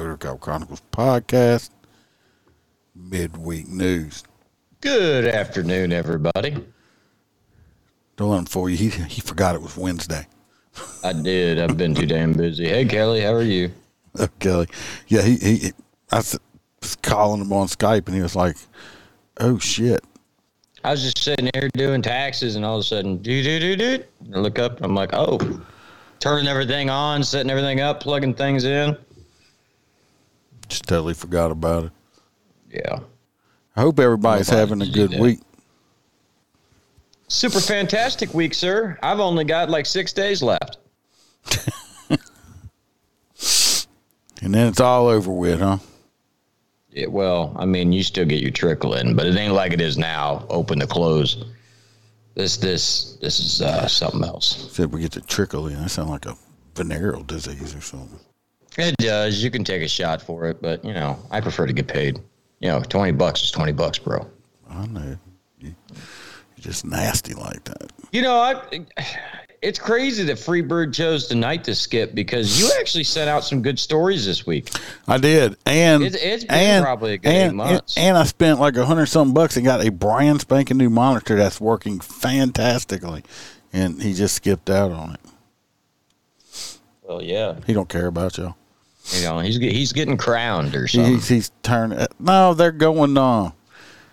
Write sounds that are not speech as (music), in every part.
Motor Cop Chronicles podcast, midweek news. Good afternoon, everybody. Doing for you. He, he forgot it was Wednesday. (laughs) I did. I've been too damn busy. Hey, Kelly, how are you? Oh, Kelly. Yeah, he, he I was calling him on Skype and he was like, oh shit. I was just sitting here doing taxes, and all of a sudden, do do do do. I look up, and I'm like, oh, turning everything on, setting everything up, plugging things in. Just totally forgot about it. Yeah. I hope everybody's Nobody having a good that. week. Super fantastic week, sir. I've only got like six days left. (laughs) And then it's all over with, huh? Yeah, well, I mean, you still get your trickle in, but it ain't like it is now, open to close. This, this, this is uh, something else. Said we get the trickle in. That sounds like a venereal disease or something. It does. You can take a shot for it, but you know, I prefer to get paid. You know, twenty bucks is twenty bucks, bro. I know. You, you're just nasty like that. You know, I. It's crazy that Freebird chose tonight to skip because you actually sent out some good stories this week. I did, and It's- it's been and, probably a good eight and, months. And, I spent like a hundred something bucks and got a brand spanking new monitor that's working fantastically, and he just skipped out on it. Well, yeah, He don't care about y'all. You know, he's he's getting crowned or something. He's he's turning. No, they're going. Uh,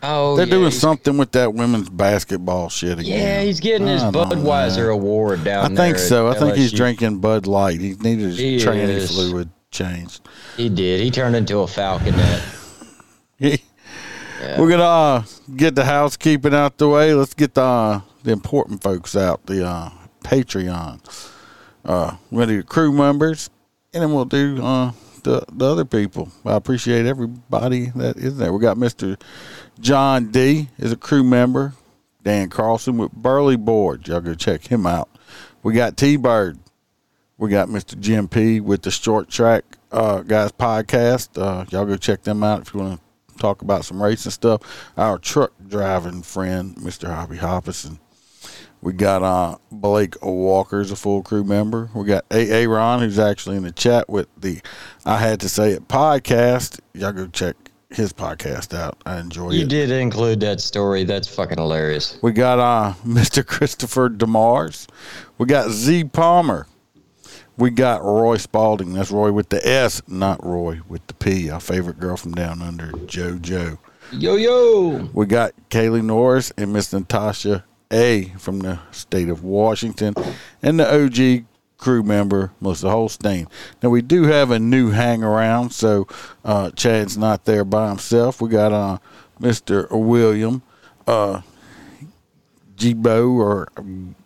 oh, they're yeah, doing something with that women's basketball shit again. Yeah, he's getting his Budweiser award down there. I think so. I think he's drinking Bud Light. He needed his He tranny is. fluid changed. He did. He turned into a falconet. (laughs) He- We're gonna uh, get the housekeeping out the way. Let's get the uh, the important folks out. The uh, Patreon. Uh, we're gonna do crew members, and then we'll do uh, the the other people. I appreciate everybody that is there. We got Mister John D is a crew member. Dan Carlson with Burley Board. Y'all go check him out. We got T Bird. We got Mr. Jim P with the Short Track uh, Guys podcast. Uh, y'all go check them out if you want to talk about some racing stuff. Our truck driving friend, Mr. Hobby Hoppison. We got uh, Blake Walker as a full crew member. We got AA Ron, who's actually in the chat with the I Had to Say It podcast. Y'all go check his podcast out. I enjoy You it. You did include that story. That's fucking hilarious. We got uh, (laughs) Mr. Christopher DeMars. We got Z Palmer. We got Roy Spalding. That's Roy with the S, not Roy with the P. Our favorite girl from down under, JoJo. Yo yo. We got Kaylee Norris and Miss Natasha A from the state of Washington, and the OG crew member Melissa Holstein. Now we do have a new hang around, so uh, Chad's not there by himself. We got uh, Mr. William uh, Gibo, or I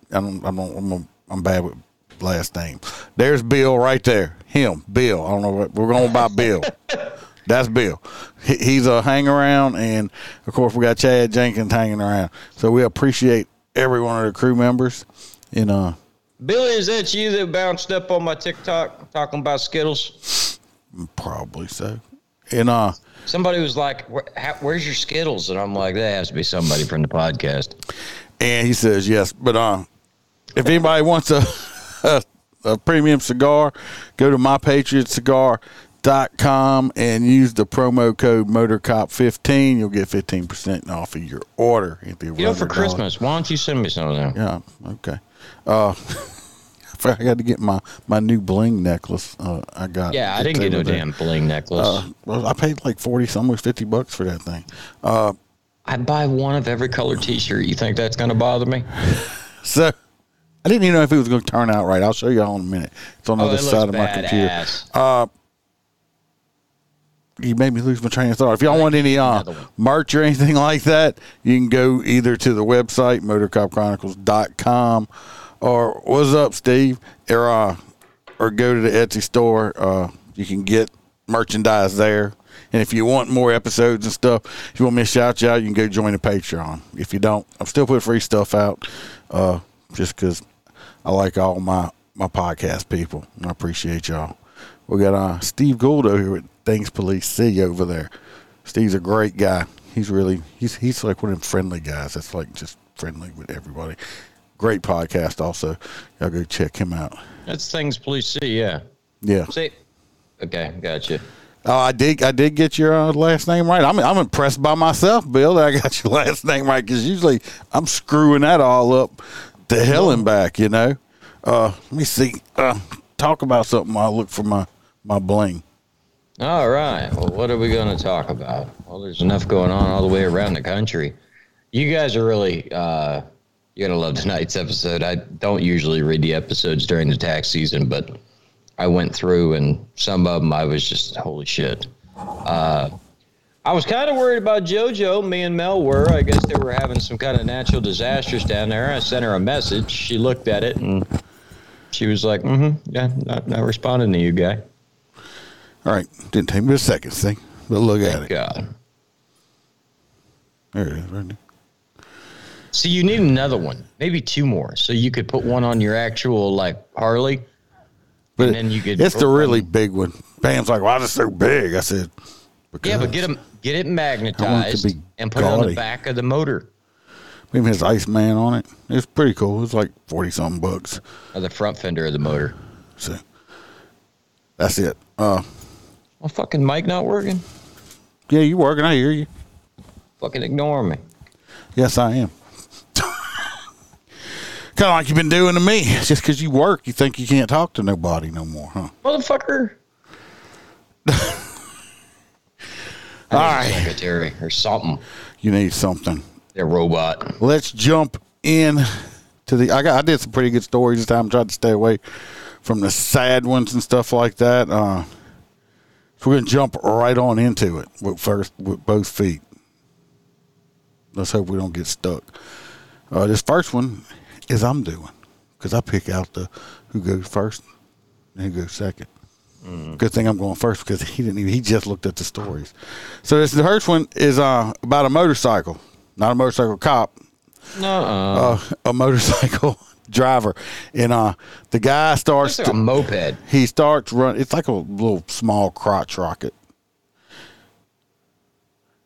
don't, I don't, I'm, I'm bad with last name. There's Bill right there. Him, Bill. I don't know what we're going by Bill. (laughs) That's Bill. He's a hang around, and of course we got Chad Jenkins hanging around. So we appreciate every one of the crew members. And uh, Billy, is that you that bounced up on my TikTok talking about Skittles? probably so. And uh, Somebody was like, Where, how, "Where's your Skittles?" And I'm like, "That has to be somebody from the podcast." and he says yes. But uh, if anybody wants a, (laughs) a a premium cigar, go to mypatriotcigar.com and use the promo code MotorCop15. You'll get 15% off of your order. You know, for Christmas, why don't you send me some of them? Yeah, okay. Uh, (laughs) I got to get my, my new bling necklace. Uh, I got. Yeah, I didn't get no there. damn bling necklace. Uh, well, I paid like 40, almost 50 bucks for that thing. Uh, I buy one of every color T-shirt. You think that's gonna bother me? (laughs) so I didn't even know if it was going to turn out right. I'll show you all in a minute. It's on the Oh, other side of my computer. You made me lose my train of thought. If y'all want any uh, merch or anything (laughs) like that, you can go either to the website, motorcopchronicles.com, or what's up, Steve? Or, uh, or go to the Etsy store. Uh, you can get merchandise there. And if you want more episodes and stuff, if you want me to shout you out, you can go join the Patreon. If you don't, I'm still putting free stuff out, uh, just because I like all my my podcast people. And I appreciate y'all. We got uh, Steve Gould over here with Things Police See over there. Steve's a great guy. He's really he's he's like one of them friendly guys. That's like just friendly with everybody. Great podcast. Also, y'all go check him out. That's things police see. Yeah. Yeah. See. Okay, gotcha. Oh, I did. I did get your uh, last name right. I'm I'm impressed by myself, Bill. That I got your (laughs) last name right because usually I'm screwing that all up to hell and back. You know. Uh, let me see. Uh, talk about something. while I look for my my bling. All right. Well, what are we going to talk about? Well, there's enough going on all the way around the country. You guys are really, uh, you're going to love tonight's episode. I don't usually read the episodes during the tax season, but I went through and some of them I was just, holy shit. Uh, I was kind of worried about JoJo. Me and Mel were. I guess they were having some kind of natural disasters down there. I sent her a message. She looked at it and she was like, mm hmm, yeah, not, not responding to you, guy. All right. Didn't take me a second, see? But look at it. God. There it is, right there. So you need another one, maybe two more, so you could put one on your actual like Harley. But And then you could it's the really one- big one. Pam's like, why is it so big? I said, Yeah, but get 'em- get it magnetized and put it on the back of the motor Even has Iceman on it. It's pretty cool. It's like forty something bucks. or the front fender of the motor. So that's it. Uh, Well, fucking mic not working. yeah, you working? I hear you. Fucking ignore me. Yes, I am. (laughs) kind of like you've been doing to me. Just because you work, you think you can't talk to nobody no more, huh? Motherfucker. (laughs) All right. Secretary or something. You need something. A robot. Let's jump in to the. I got. I did some pretty good stories this time. Tried to stay away from the sad ones and stuff like that. Uh, so we're gonna jump right on into it with first with both feet. Let's hope we don't get stuck. Uh, this first one is I'm doing because I pick out the who goes first and who goes second. Good thing I'm going first because he didn't even. He just looked at the stories. So this the first one is uh, about a motorcycle, not a motorcycle cop, No. uh, a motorcycle (laughs) driver, and uh, the guy starts. like a moped. he starts run. It's like a little small crotch rocket.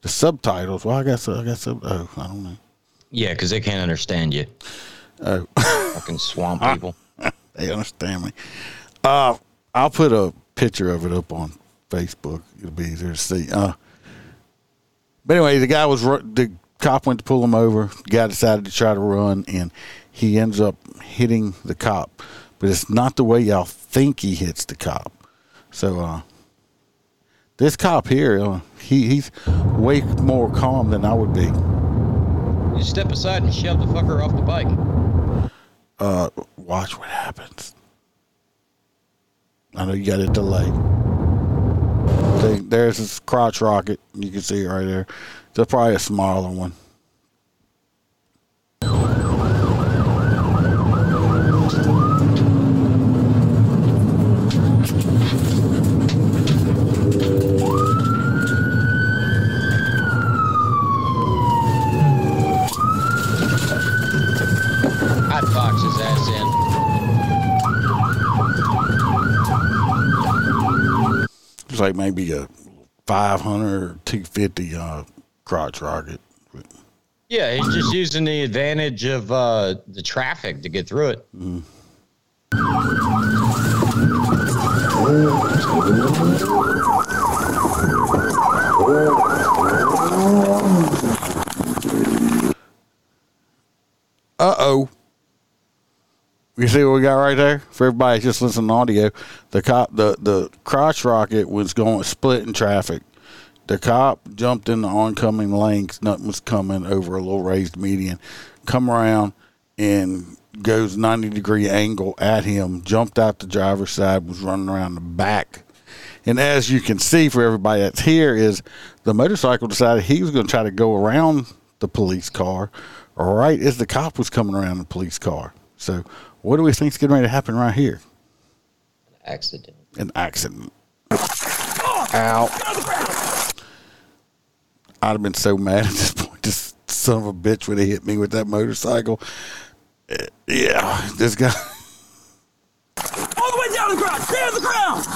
The subtitles. Well, I guess I guess oh I don't know. Yeah, because they can't understand you. Oh, Fucking swamp (laughs) people. they understand me. Uh, I'll put a picture of it up on Facebook. It'll be easier to see. Uh, but anyway, the guy was the cop went to pull him over. The guy decided to try to run, and he ends up hitting the cop. But it's not the way y'all think he hits the cop. So uh, this cop here, uh, he he's way more calm than I would be. You step aside and shove the fucker off the bike. Uh, watch what happens. I know you got a delay. See, there's this crotch rocket. You can see it right there. There's probably a smaller one. Hot box his ass It's like maybe a 500 or 250 uh, crotch rocket. Yeah, he's just using the advantage of uh, the traffic to get through it. Mm. Uh oh. You see what we got right there? For everybody just listening to audio, the cop, the the crotch rocket was going split in traffic. The cop jumped in the oncoming lanes. Nothing was coming over a little raised median. Come around and goes ninety degree angle at him. Jumped out the driver's side. Was running around the back. And as you can see for everybody that's here, is the motorcycle decided he was going to try to go around the police car, right as the cop was coming around the police car. So, what do we think's getting ready to happen right here? An accident. An accident. Ow. I'd have been so mad at this point. This son of a bitch would have hit me with that motorcycle. Uh, Yeah, this guy. All the way down to the ground. Stay on the ground.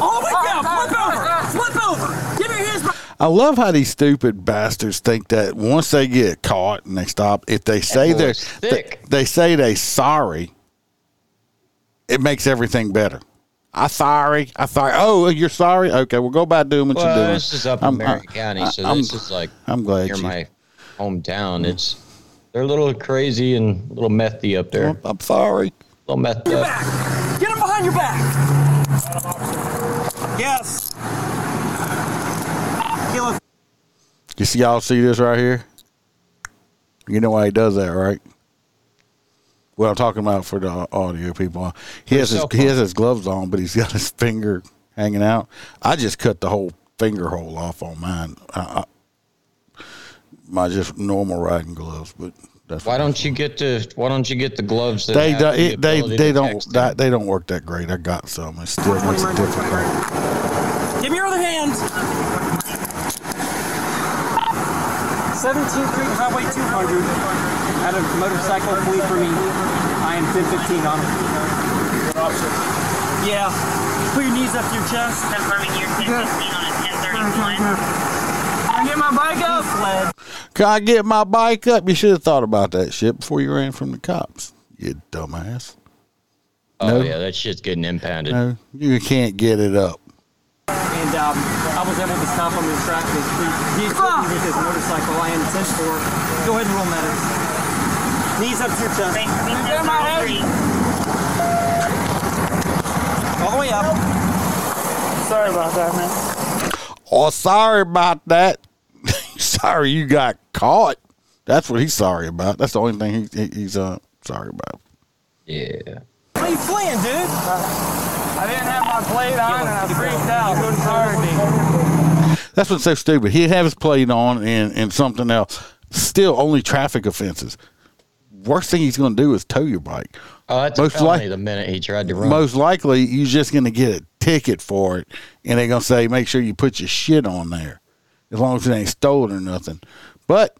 All the way down. Flip over. Flip over. Give me your hands. behind- I love how these stupid bastards think that once they get caught and they stop, if they say they're they, thick. they say they sorry, it makes everything better. I sorry. I sorry. Oh, you're sorry. Okay, well go by doing what you're doing. this is up in I'm- Marion I- County, so I'm- this is like I'm glad near you- my hometown. It's they're a little crazy and a little methy up there. I'm, I'm sorry. A little methed Your up. back. Get him behind your back. Yes. Kilo You see, y'all see this right here? You know why he does that, right? What I'm talking about for the audio people. He has his cell he has his gloves on, but he's got his (laughs) finger hanging out. I just cut the whole finger hole off on mine. I, I, my just normal riding gloves, but that's Why don't you get the Why don't you get the gloves that they do, the it, they they don't that, they don't work that great. I got some. It still makes it difficult. Give me your other hand. 17th Street Highway 200. Had a motorcycle flee for me. I am 1015 on it. Yeah. Put your knees up to your chest. confirming your 1015 on a 1031. I get my bike up. Fled. Can I get my bike up? You should have thought about that shit before you ran from the cops. You dumbass. Oh No. yeah, that shit's getting impounded. No, you can't get it up. And um, I was able to stop him in traffic. He hit me with his motorcycle. I had 10 4. Go ahead and roll medics. Knees up to your chest. Thanks for being there, All the way up. Sorry about that, man. Oh, sorry about that. (laughs) sorry you got caught. That's what he's sorry about. That's the only thing he, he, he's uh sorry about. Yeah. What are you fleeing, dude? I didn't have my plate on and I freaked out. Sorry. That's what's so stupid. He'd have his plate on and, and something else. Still only traffic offenses. Worst thing he's going to do is tow your bike. Oh, that's Most a felony like- the minute he tried to run. Most likely, you're just going to get a ticket for it, and they're going to say, make sure you put your shit on there, as long as it ain't stolen or nothing. But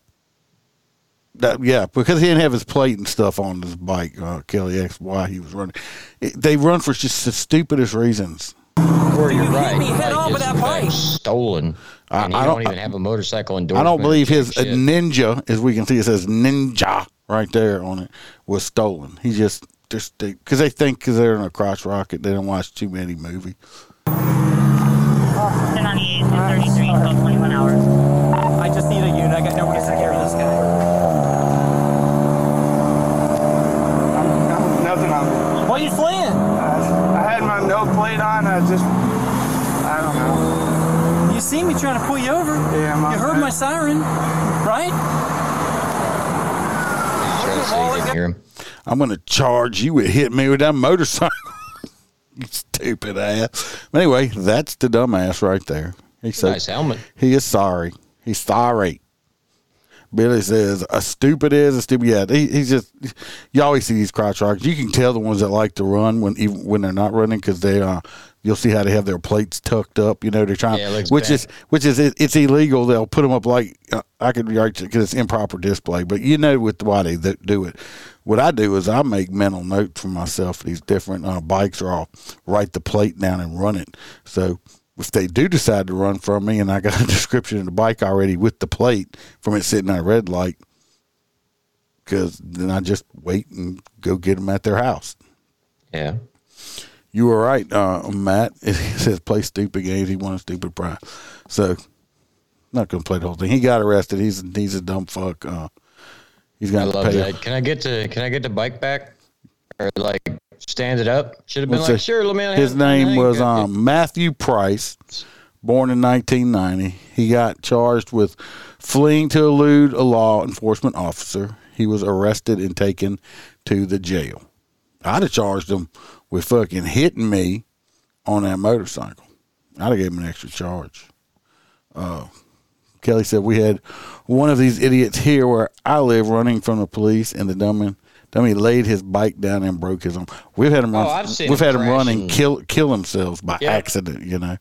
that, yeah, because he didn't have his plate and stuff on his bike, uh, Kelly X, why he was running. It, they run for just the stupidest reasons. Or you're You hit right. me head like, on with that in bike. Stolen. I- and I don't- don't, even have a motorcycle endorsement. I don't believe his ninja, as we can see, it says ninja right there on it, was stolen. He just just because they think because they're in a crotch rocket, they don't watch too many movies. 1098, 1033, code 21 hours. I just need a unit. I got nobody to carry this guy. Nothing on. Why are you fleeing? I had my no plate on. I just, I don't know. You see me trying to pull you over. Yeah, my You heard bad. my siren, right? Try to you didn't hear him. I'm gonna charge you with hitting me with that motorcycle. (laughs) you stupid ass. But anyway, that's the dumbass right there. He said Nice helmet. he is sorry. He's sorry. Billy says a stupid is a stupid. Yeah, he, he's just. You always see these crotch rockets. You can tell the ones that like to run when even when they're not running because they uh you'll see how they have their plates tucked up. You know they're trying, Yeah, which bad. is which is it, it's illegal. They'll put them up like uh, I could right because it's improper display. But you know with why they th- do it. What I do is I make mental notes for myself. These different uh, bikes, or I'll write the plate down and run it. So if they do decide to run from me, and I got a (laughs) description of the bike already with the plate from it sitting at a red light, because then I just wait and go get them at their house. Yeah. You were right, uh, Matt. (laughs) It says play stupid games. He won a stupid prize. So, not going to play the whole thing. He got arrested. He's he's a dumb fuck. Uh, he's I going to love pay. that. Can I get to Can I get the bike back? Or like stand it up? Should have been What's like, it? sure, let me. His name was um, Matthew Price, born in 1990. He got charged with fleeing to elude a law enforcement officer. He was arrested and taken to the jail. I'd have charged him with fucking hitting me on that motorcycle. I'd have gave him an extra charge. Uh, Kelly said we had one of these idiots here where I live running from the police, and the Then he laid his bike down and broke his arm. We've had him run. Oh, we've had him run and kill kill themselves by Yeah. accident. You know,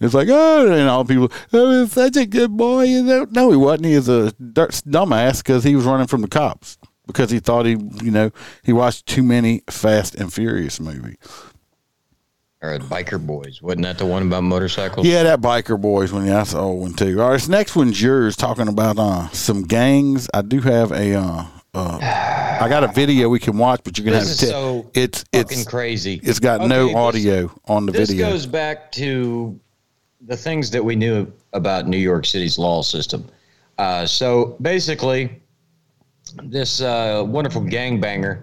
it's like oh, and all people. Oh, he's such a good boy. You know, no, he wasn't. He was a dirt- dumbass because he was running from the cops because he thought he, you know, he watched too many Fast and Furious movies. Or the Biker Boyz. Wasn't that the one about motorcycles? Yeah, that biker boyz one. Yeah, that's the old one too. All right, this next one's yours. Talking about uh some gangs. I do have a. Uh, uh, I got a video we can watch, but you're gonna This have is to. so it's Fucking it's crazy. it's got Okay, no this- audio on the This video. This goes back to the things that we knew about New York City's law system. Uh, so basically, this uh, wonderful gangbanger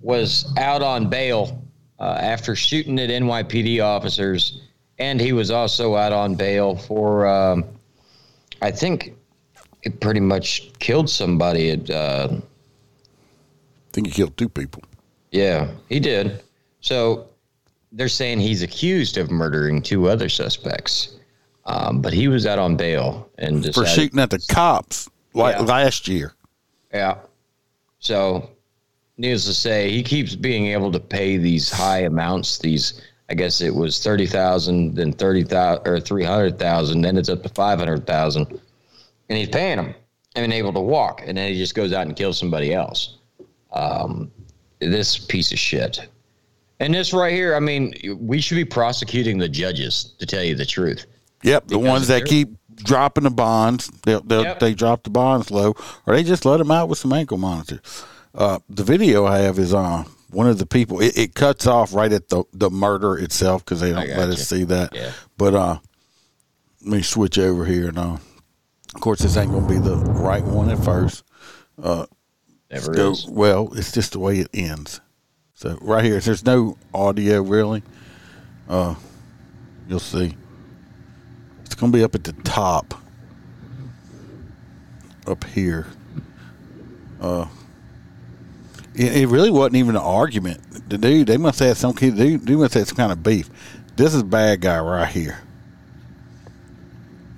was out on bail uh, after shooting at NYPD officers, and he was also out on bail for, um, I think, it pretty much killed somebody. At, uh, I think he killed two people. yeah, he did. So they're saying he's accused of murdering two other suspects, um, but he was out on bail and for shooting at the cops like Yeah. last year. Yeah. So, needless to say, he keeps being able to pay these high amounts. These, I guess it was thirty thousand, then thirty thousand or three hundred thousand, then it's up to five hundred thousand, and he's paying them and able to walk, and then he just goes out and kills somebody else. Um, this piece of shit. And this right here, I mean, we should be prosecuting the judges to tell you the truth. Yep, the ones that keep dropping the bonds, they'll, they'll Yep. they drop the bonds low, or they just let them out with some ankle monitors. Uh, the video I have is uh, one of the people. It, it cuts off right at the the murder itself because they don't let gotcha. us see that. Yeah. But uh, let me switch over here now. Of course, this ain't gonna be the right one at first. Never Go- is. well, it's just the way it ends. So right here, there's no audio really. Uh, you'll see. It's gonna be up at the top, up here. Uh, it, it really wasn't even an argument. The dude, they must have some kid. Dude must have some kind of beef. This is bad guy right here.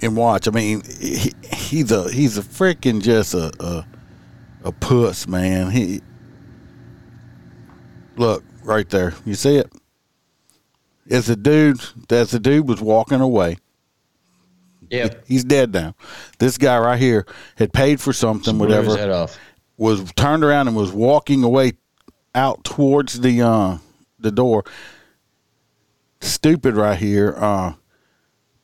And watch, I mean, he, he's a he's a freaking just a, a a puss, man. He look right there. You see it? It's the dude. That's the dude was walking away. Yeah. He's dead now. This guy right here had paid for something, whatever. head off. Was turned around and was walking away out towards the uh the door. Stupid right here. Uh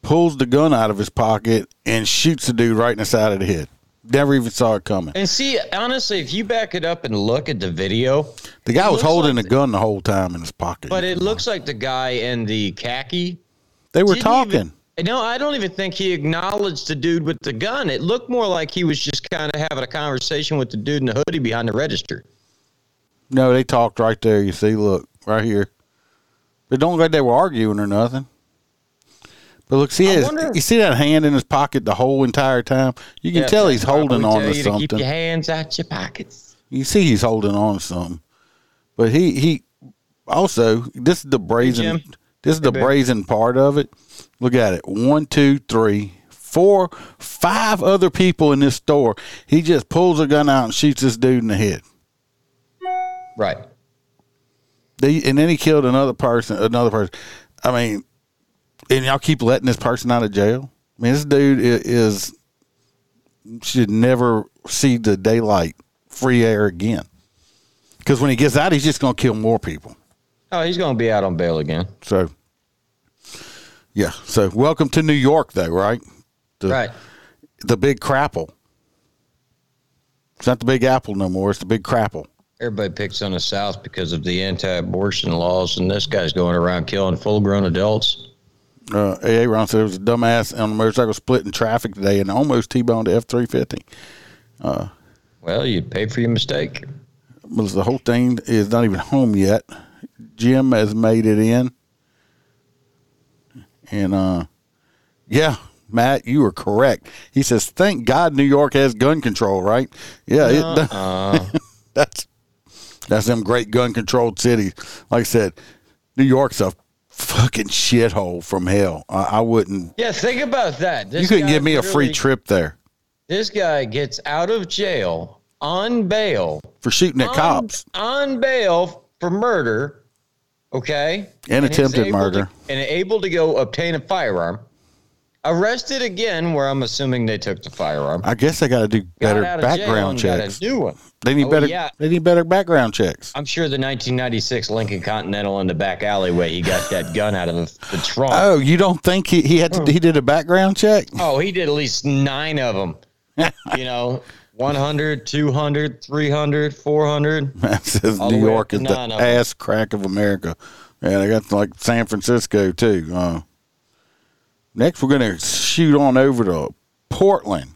pulls the gun out of his pocket and shoots the dude right in the side of the head. Never even saw it coming. And see, honestly, if you back it up and look at the video, The guy was holding like the gun the whole time in his pocket. but it looks like the guy in the khaki. they were talking. even- no, I don't even think he acknowledged the dude with the gun. It looked more like he was just kind of having a conversation with the dude in the hoodie behind the register. no, they talked right there. You see, look right here. But don't look like they were arguing or nothing. But look, see, his, wonder- you see that hand in his pocket the whole entire time. You can Yeah, tell he's holding on to you to Keep something. your hands out your pockets. You see, he's holding on to something. But he he also this is the brazen. Jim. This is the brazen part of it. Look at it. One, two, three, four, five other people in this store. He just pulls a gun out and shoots this dude in the head. Right. They, and then he killed another person. Another person. I mean, and y'all keep letting this person out of jail. I mean, this dude i- is should never see the daylight, free air again. Because when he gets out, he's just going to kill more people. Oh, he's going to be out on bail again. So, yeah. So, welcome to New York, though, right? The, Right. The Big Crapple. It's not the Big Apple no more. It's the Big Crapple. Everybody picks on the South because of the anti-abortion laws, and this guy's going around killing full-grown adults. Uh, AA Ron said there was a dumbass on a motorcycle split in traffic today and almost T-boned F three fifty. Well, you pay for your mistake. Well, the whole thing is not even home yet. Jim has made it in, and uh, yeah, Matt, you were correct. He says, "Thank God New York has gun control." Right? Yeah, it, Uh, (laughs) that's that's them great gun controlled cities. Like I said, New York's a fucking shithole from hell. I, I wouldn't. yeah, think about that. This you couldn't give me a free trip there. This guy gets out of jail on bail for shooting at on, cops. on bail for murder. Okay, And is attempted able to- murder. and able to go obtain a firearm. Arrested again, where I'm assuming they took the firearm. I guess they got to do better out of jail background checks. New one. They need Oh, better. yeah. They need better background checks. I'm sure the 1996 Lincoln Continental in the back alleyway. He got that gun out of the, the trunk. Oh, you don't think he, he had to? Hmm. He did a background check? Oh, he did at least nine of them. (laughs) you know, 100, 200, 300, 400. (laughs) That says New York is the nine of 'em. ass crack of America. Yeah, they got like San Francisco too. Uh, next, we're gonna shoot on over to Portland.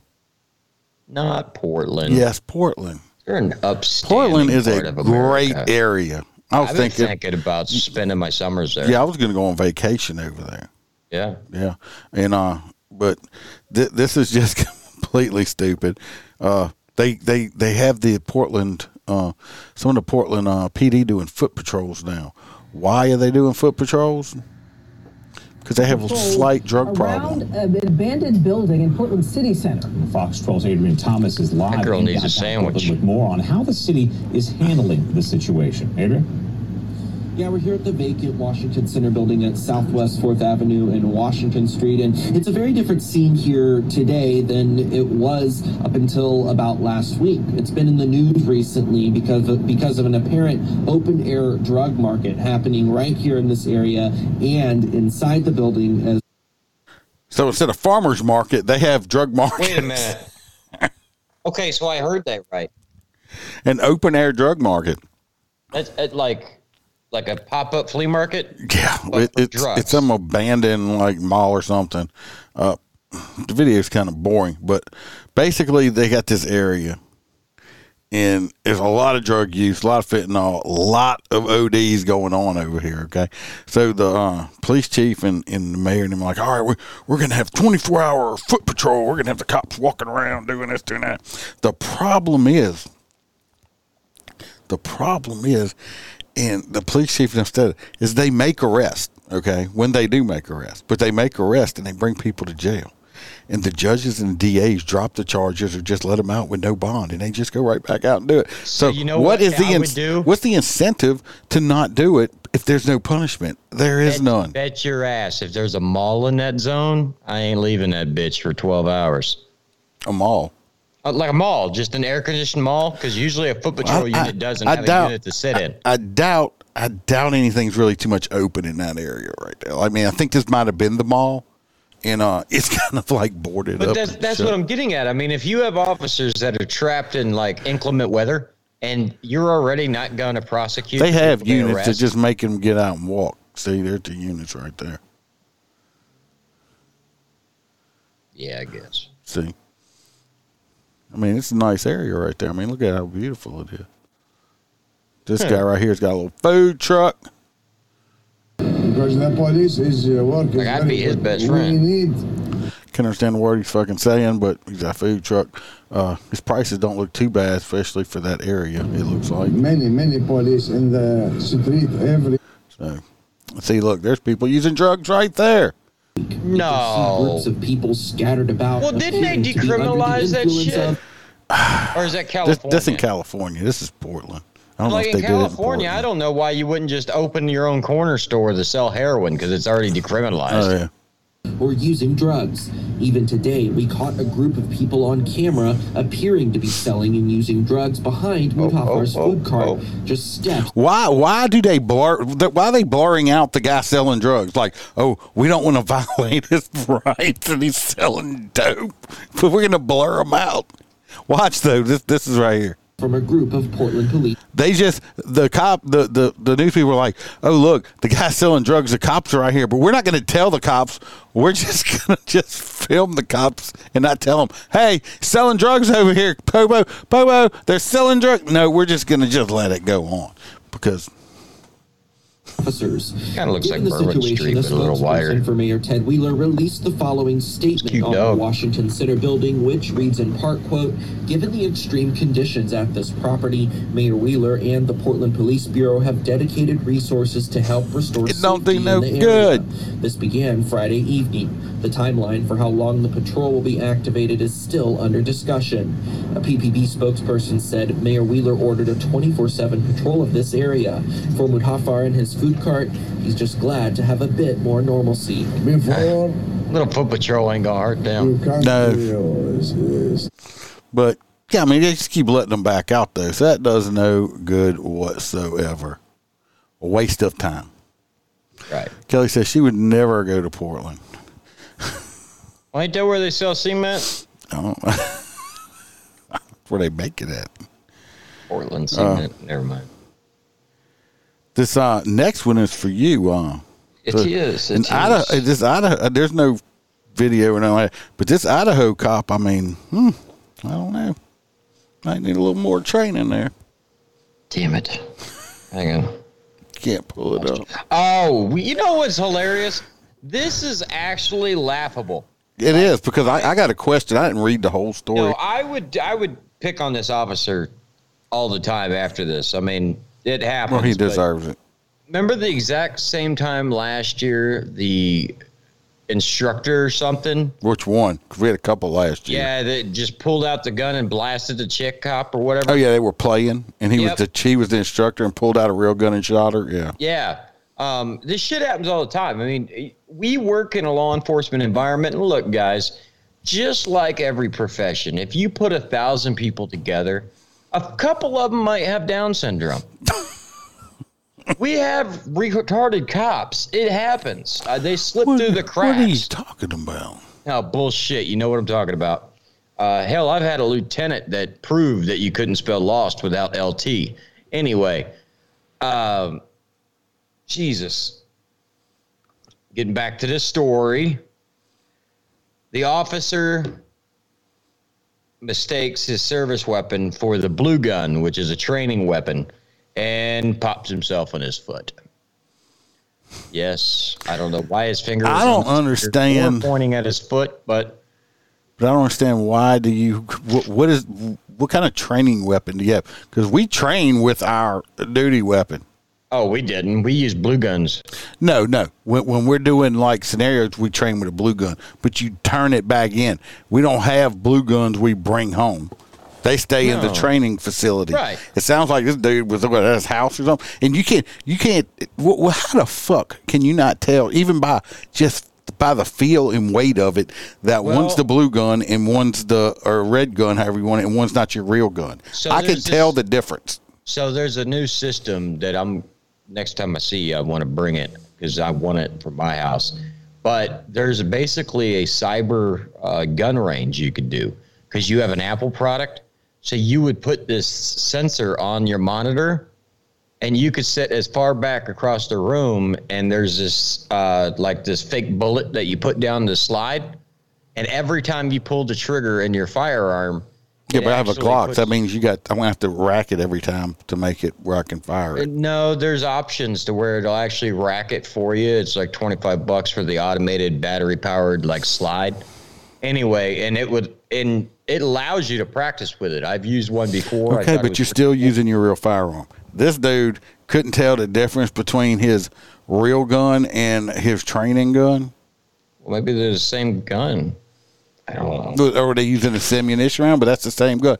Not Portland. Yes, Portland. They're an upstanding Portland is a great area. I was thinking, thinking about spending my summers there. yeah, I was gonna go on vacation over there. Yeah. Yeah, and uh, but th- this is just (laughs) completely stupid. Uh, they they they have the Portland uh, some of the Portland uh, PD doing foot patrols now. Why are they doing foot patrols? Because they have a slight drug problem. Around an abandoned building in Portland City Center. Fox 12's Adrian Thomas is live That girl in needs a downtown sandwich. Portland with more on how the city is handling the situation. Adrian? Yeah, we're here at the vacant Washington Center building at Southwest 4th Avenue and Washington Street, and it's a very different scene here today than it was up until about last week. It's been in the news recently because of, because of an apparent open air drug market happening right here in this area and inside the building as So instead of farmers market, they have drug market. Wait a minute. okay, so I heard that right. An open air drug market. That's at like like a pop up flea market. Yeah, it, it's drugs. it's some abandoned like mall or something. Uh, the video is kind of boring, but basically they got this area, and there's a lot of drug use, a lot of fentanyl, a lot of ODs going on over here. Okay, so the uh, police chief and, and the mayor and them are like, all right, we're, we're gonna have 24 hour foot patrol. We're gonna have the cops walking around doing this, doing that. The problem is the problem is, and the police chief instead is they make arrest. Okay, when they do make arrest, but they make arrest and they bring people to jail, and the judges and the DAs drop the charges or just let them out with no bond, and they just go right back out and do it. So, you know what what is the I would ins- do? what's the incentive to not do it if there's no punishment? There is Bet- none. Bet your ass. If there's a mall in that zone, I ain't leaving that bitch for 12 hours. A mall. Uh, like a mall, just an air conditioned mall, because usually a foot patrol I- I- unit doesn't I have doubt- a unit to sit in. I doubt. I doubt anything's really too much open in that area right now. I mean, I think this might have been the mall, and uh, (laughs) it's kind of like boarded But up. that's that's what I'm getting at. I mean, if you have officers that are trapped in like inclement weather, and you're already not going to prosecute, They have units that just make them get out and walk. See, there's the units right there. Yeah, I guess. See, I mean, it's a nice area right there. I mean, look at how beautiful it is. This guy right here's got a little food truck. Because the police is uh, working. Like, I'd very be his good. best we friend. need Can't understand the word he's fucking saying, but he's got a food truck. Uh, his prices don't look too bad, especially for that area. It looks like. many, many police in the street every So, see, look, there's people using drugs right there. No. groups of people scattered about. Well, didn't they appearing to be under the decriminalize that shit? of- Or is that (sighs) California? this in California. This is Portland. I don't like know if in they did it in California, I don't know why you wouldn't just open your own corner store to sell heroin because it's already decriminalized. Oh yeah. Or using drugs. Even today, we caught a group of people on camera appearing to be selling and using drugs behind oh, Muthafar's oh, oh, food cart, oh. just steps Why? Why do they blur? Why are they blurring out the guy selling drugs? Like, oh, we don't want to (laughs) violate his rights, and he's selling dope, but (laughs) we're gonna blur him out. Watch though. This this is right here. From a group of Portland police. They just the cop the the the news people were like, oh look, the guy's selling drugs. The cops are right here, but we're not going to tell the cops. We're (laughs) just going to just film the cops and not tell them, hey, selling drugs over here, Pobo, Pobo, they're selling drugs. No, we're just going to just let it go on because officers. Kinda looks Given like the Bourbon situation, Street, a but a little spokesperson wider. for Mayor Ted Wheeler released the following statement on dog. the Washington Center building, which reads in part, quote, Given the extreme conditions at this property, Mayor Wheeler and the Portland Police Bureau have dedicated resources to help restore It don't do safety no in the area. good. This began Friday evening. The timeline for how long the patrol will be activated is still under discussion. A PPB spokesperson said Mayor Wheeler ordered a 24 7 patrol of this area. For Mudhafar and his food cart, he's just glad to have a bit more normalcy. Little foot patrol ain't gonna hurt them. No. But yeah, I mean they just keep letting them back out though, so that does no good whatsoever. A waste of time. Right. Kelly says she would never go to Portland. (laughs) Well, ain't that where they sell cement? Oh, (laughs) where they make it at. Portland uh, cement. Never mind. This uh, next one is for you. Uh, It so- is, it in is. Idaho, this Idaho, uh, there's no video or nothing that, but this Idaho cop, I mean, hmm, I don't know. Might need a little more training there. Damn it. Hang on. Can't pull it up. Oh, you know what's hilarious? This is actually laughable. It is because I, I got a question. I didn't read the whole story. I would I would pick on this officer all the time after this. I mean, it happens. well, he deserves it. Remember the exact same time last year, the instructor or something? Which one? 'Cause we had a couple last year. Yeah, that just pulled out the gun and blasted the chick cop or whatever. Oh yeah, they were playing, and he Yep. was the he was the instructor and pulled out a real gun and shot her. Yeah. Yeah. Um, this shit happens all the time. I mean, we work in a law enforcement environment, and look, guys, just like every profession, if you put a thousand people together, a couple of them might have Down syndrome. we have retarded cops. It happens. Uh, they slip through the cracks. What are you talking about? Oh, bullshit. You know what I'm talking about. Uh, hell, I've had a lieutenant that proved that you couldn't spell lost without LT. Anyway, um, Jesus. Getting back to this story. The officer mistakes his service weapon for the blue gun, which is a training weapon, and pops himself on his foot. Yes, I don't know why his finger. I don't understand. pointing at his foot, but But I don't understand why do you what, what is what kind of training weapon do you have? Because we train with our duty weapon. Oh, we didn't. We used blue guns. No, no. When, when we're doing like scenarios, we train with a blue gun, but you turn it back in. We don't have blue guns we bring home. They stay in the training facility. Right. It sounds like this dude was at his house or something, and you can't, you can't. Well, how the fuck can you not tell, even by just by the feel and weight of it, that Well- one's the blue gun and one's the or red gun, however you want it, and one's not your real gun. So I can tell this- the difference. So there's a new system that I'm next time I see you, I want to bring it because I want it for my house. But there's basically a cyber uh, gun range you could do because you have an Apple product. So you would put this sensor on your monitor, and you could sit as far back across the room, and there's this uh, like this fake bullet that you put down the slide, and every time you pull the trigger in your firearm. Yeah, but I have a Glock. That means you got. I'm gonna have to rack it every time to make it where I can fire it. No, there's options to where it'll actually rack it for you. It's like 25 bucks for the automated battery powered like slide. Anyway, and it would and it allows you to practice with it. I've used one before. Okay, but you're still using your real firearm. This dude couldn't tell the difference between his real gun and his training gun. Well, maybe they're the same gun. I don't know. Or were they using a ammunition round? But that's the same gun.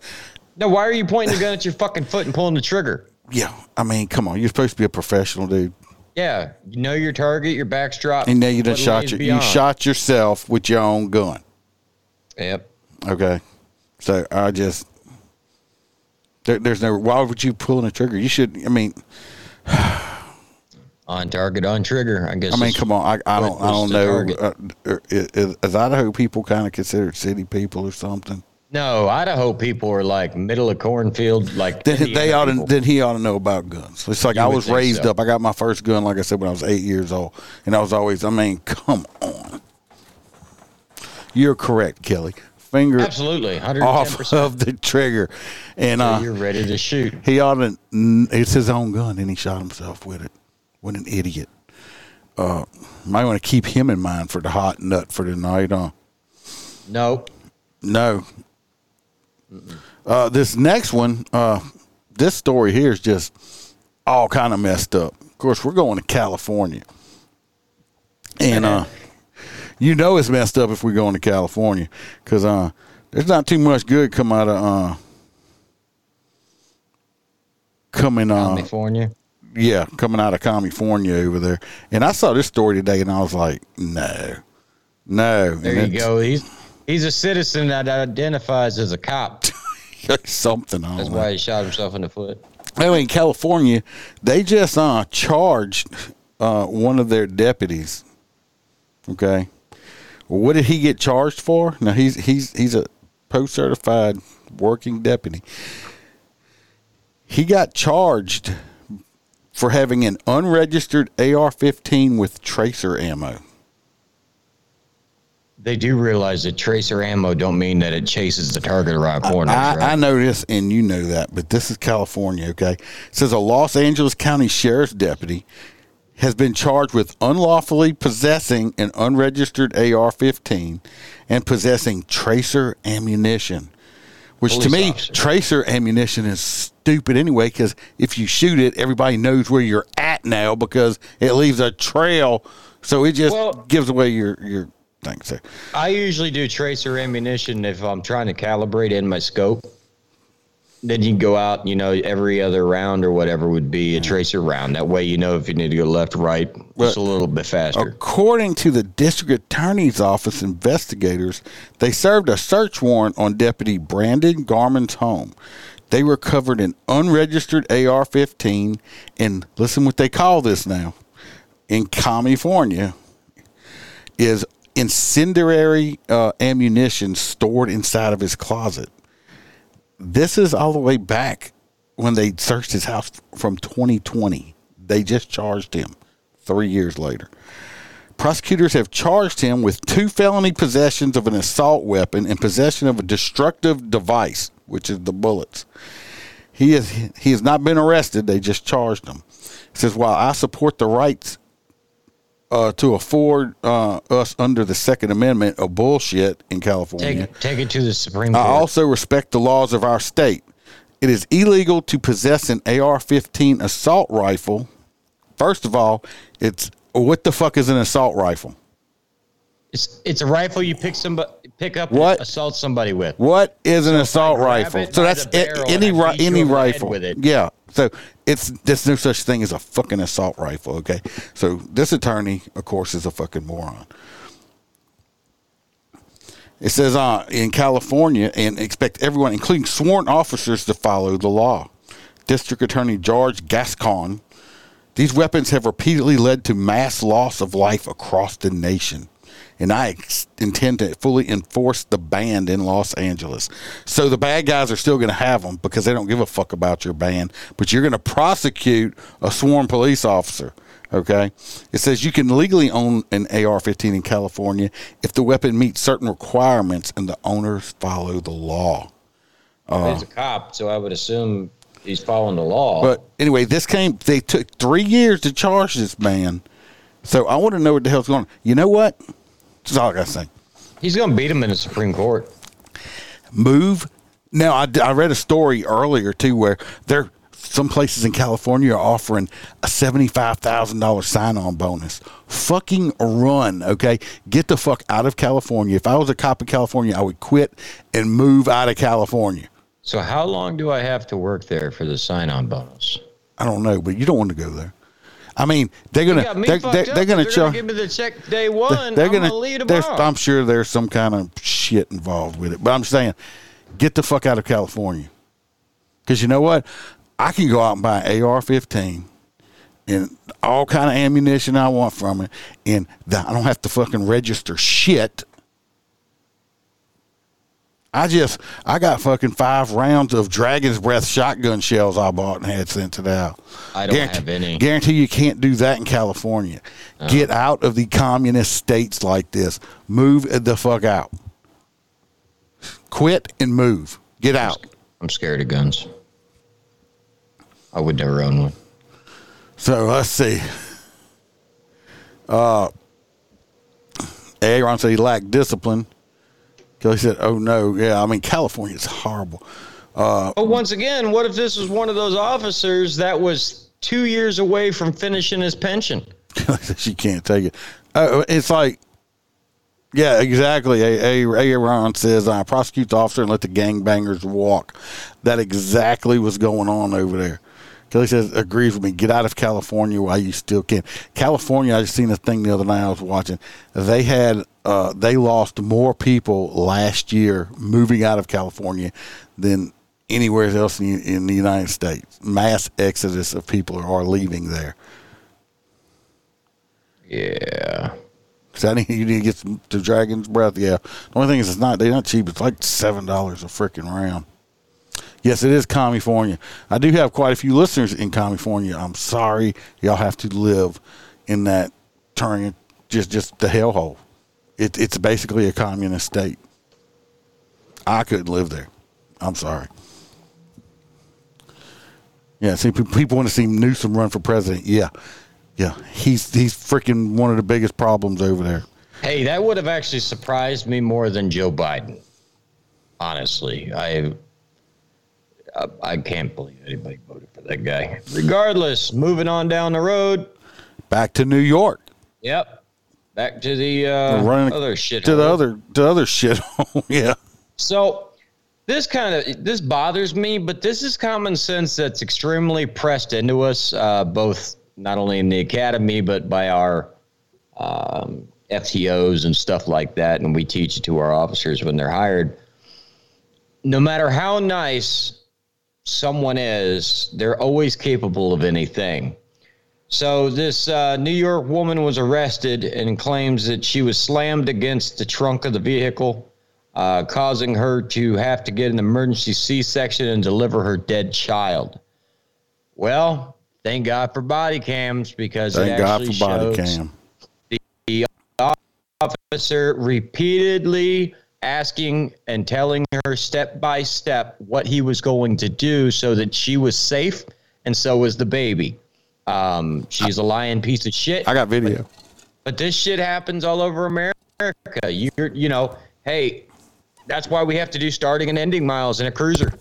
No, why are you pointing the gun at your fucking foot and pulling the trigger? Yeah, I mean, come on. You're supposed to be a professional, dude. Yeah, you know your target, your back's dropped. And now you done what shot lane's your, you shot yourself with your own gun. Yep. Okay, so I just there, there's no. Why would you pull the trigger? You should. I mean, (sighs) On target, on trigger. I guess. I mean, come on. I, I don't. I don't know. Uh, uh, is, is Idaho people kind of considered city people or something? No, Idaho people are like middle of cornfield, like Then Indiana they ought to. people. Then he ought to know about guns. It's like You I was raised so. up. I got my first gun, like I said, when I was eight years old, and I was always. I mean, come on. You're correct, Kelly. Finger Absolutely, 110%. off of the trigger, and So uh, you're ready to shoot. he ought to. It's his own gun, and he shot himself with it. What an idiot! Uh, might want to keep him in mind for the hot nut for tonight, huh? Nope. No. Uh, this next one, uh, this story here is just all kind of messed up. Of course, we're going to California, and uh, (laughs) you know it's messed up if we're going to California because uh, there's not too much good come out of uh, coming uh, California. Yeah, coming out of California over there. And I saw this story today, and I was like, no, no. There And you go. He's he's a citizen that identifies as a cop. (laughs) Something. That's know. why he shot himself in the foot. Anyway, in California, they just uh, charged uh, one of their deputies. Okay, well, what did he get charged for? Now he's he's he's a post certified working deputy. He got charged for having an unregistered AR-15 with tracer ammo. They do realize that tracer ammo don't mean that it chases the target around corners, I, right? I know this, and you know that, but this is California, okay? It says a Los Angeles County Sheriff's deputy has been charged with unlawfully possessing an unregistered AR 15 and possessing tracer ammunition. Which to me, officer. tracer ammunition is stupid anyway, because if you shoot it, everybody knows where you're at now because it leaves a trail. So it just Well- gives away your, your thing. So, I usually do tracer ammunition if I'm trying to calibrate in my scope. Then you go out, you know, every other round or whatever would be a tracer round. That way, you know if you need to go left, right, just a little bit faster. According to the district attorney's office investigators, they served a search warrant on Deputy Brandon Garman's home. They recovered an unregistered AR 15, and listen what they call this now in California is incendiary uh, ammunition stored inside of his closet. This is all the way back when they searched his house from 2020. They just charged him three years later. Prosecutors have charged him with two felony possessions of an assault weapon and possession of a destructive device, which is the bullets. He is he has not been arrested. They just charged him. It says while I support the rights uh, to afford uh, us under the Second Amendment of bullshit in California, Take, take it to the Supreme Court. I also respect the laws of our state. It is illegal to possess an AR 15 assault rifle. First of all, it's what the fuck is an assault rifle? It's it's a rifle you pick somebody pick up What? and assault somebody with. What is an So assault rifle? So that's any ri- any over the head rifle. with it. Yeah. So it's there's no such thing as a fucking assault rifle. Okay. So this attorney, of course, is a fucking moron. It says uh, in California and expect everyone, including sworn officers, to follow the law. District Attorney George Gascon. These weapons have repeatedly led to mass loss of life across the nation. And I ex- intend to fully enforce the ban in Los Angeles. So the bad guys are still going to have them because they don't give a fuck about your ban. But you're going to prosecute a sworn police officer. Okay. It says you can legally own an AR 15 in California if the weapon meets certain requirements and the owners follow the law. He's uh, a cop, so I would assume he's following the law. But anyway, this came. They took three years to charge this man. So I want to know what the hell's going on. You know what? That's all I got to say. he's going to beat him in the Supreme Court. Move. Now I, I read a story earlier too where there some places in California are offering a seventy-five thousand dollars sign-on bonus. Fucking run, okay? Get the fuck out of California. If I was a cop in California, I would quit and move out of California. So how long do I have to work there for the sign-on bonus? I don't know, but you don't want to go there. I mean, they're gonna me they're, they're, they're gonna They're charge. give me the check day one. they're I'm gonna, there's, tomorrow. I'm sure there's some kind of shit involved with it, but I'm saying, get the fuck out of California, because you know what, I can go out and buy an AR-15 and all kind of ammunition I want from it, and the, I don't have to fucking register shit. I just I got fucking five rounds of Dragon's Breath shotgun shells I bought and had sent it out. I don't have any. Guarantee you can't do that in California. Get out of the communist states like this. Move the fuck out. Quit and move. Get out. I'm scared of guns. I would never own one. So let's see. Uh, Aaron said he lacked discipline. Kelly said, "Oh no, yeah. I mean, California is horrible." Uh, But once again, what if this was one of those officers that was two years away from finishing his pension? (laughs) she can't take it. Uh, it's like Yeah, exactly. A- A- Aaron says, uh, prosecute the officer and let the gangbangers walk. That exactly was going on over there. Kelly says, agrees with me. Get out of California while you still can. California, I just seen a thing the other night I was watching. They had, uh, they lost more people last year moving out of California than anywhere else in, in the United States. Mass exodus of people are leaving there. Yeah. Cause I need you need to get some to Dragon's Breath. Yeah. The only thing is, it's not they're not cheap. It's like seven dollars a freaking round. Yes, it is California. I do have quite a few listeners in California. I'm sorry, y'all have to live in that turn just just the hellhole. It, it's basically a communist state. I couldn't live there. I'm sorry. Yeah, see, people want to see Newsom run for president. Yeah, yeah, he's he's freaking one of the biggest problems over there. Hey, that would have actually surprised me more than Joe Biden. Honestly, I I, I can't believe anybody voted for that guy. Regardless, moving on down the road. Back to New York. Yep. Back to the uh, running other shit. to the other to the other shit. (laughs) yeah. So this kind of this bothers me, but this is common sense that's extremely pressed into us, uh, both not only in the academy but by our um, FTOs and stuff like that, and we teach it to our officers when they're hired. No matter how nice someone is, they're always capable of anything. So this uh, New York woman was arrested and claims that she was slammed against the trunk of the vehicle, uh, causing her to have to get an emergency C-section and deliver her dead child. Well, thank God for body cams because it Thank God actually for body cam. the officer repeatedly asking and telling her step by step what he was going to do so that she was safe and so was the baby. Um, she's a lying piece of shit. I got video. But this shit happens all over America. You're, you know, hey, that's why we have to do starting and ending miles in a cruiser.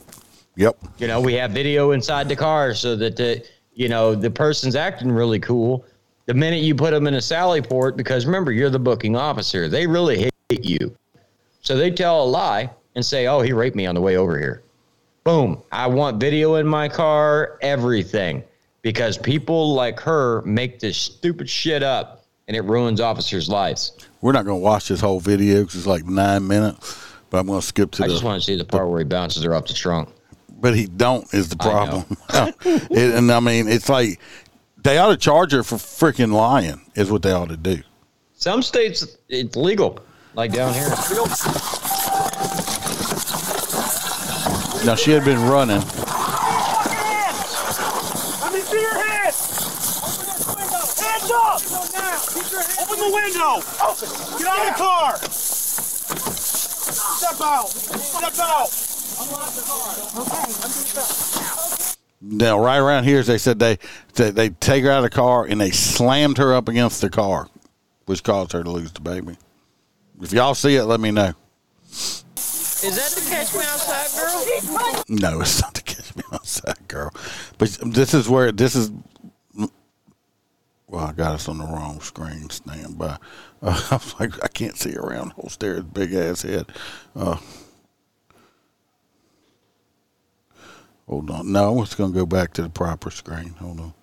Yep. You know, we have video inside the car so that the, you know, the person's acting really cool. The minute you put them in a Sally port, because remember, you're the booking officer, they really hate you. So they tell a lie and say, oh, he raped me on the way over here. Boom. I want video in my car, everything. Because people like her make this stupid shit up and it ruins officers' lives. We're not going to watch this whole video because it's like nine minutes, but I'm going to skip to I the. just want to see the part where he bounces her off the trunk. but he don't is the I problem. (laughs) It- and I mean, it's like they ought to charge her for freaking lying. Is what they ought to do. Some states, it's legal, like down here. Now she had been running. Let me see your hands! Hands up! Open the window! Get out of the car! Step out! Step out! Now, right around here, they said they they, they take her out of the car and they slammed her up against the car, which caused her to lose the baby. If y'all see it, let me know. Is that the catch me outside girl? No, it's not the Catch Me Outside girl. But this is where this is. Well, I got us on the wrong screen. Stand by. Uh, I was like, I can't see around Holster's big ass head. Uh, hold on. No, it's going to go back to the proper screen. Hold on.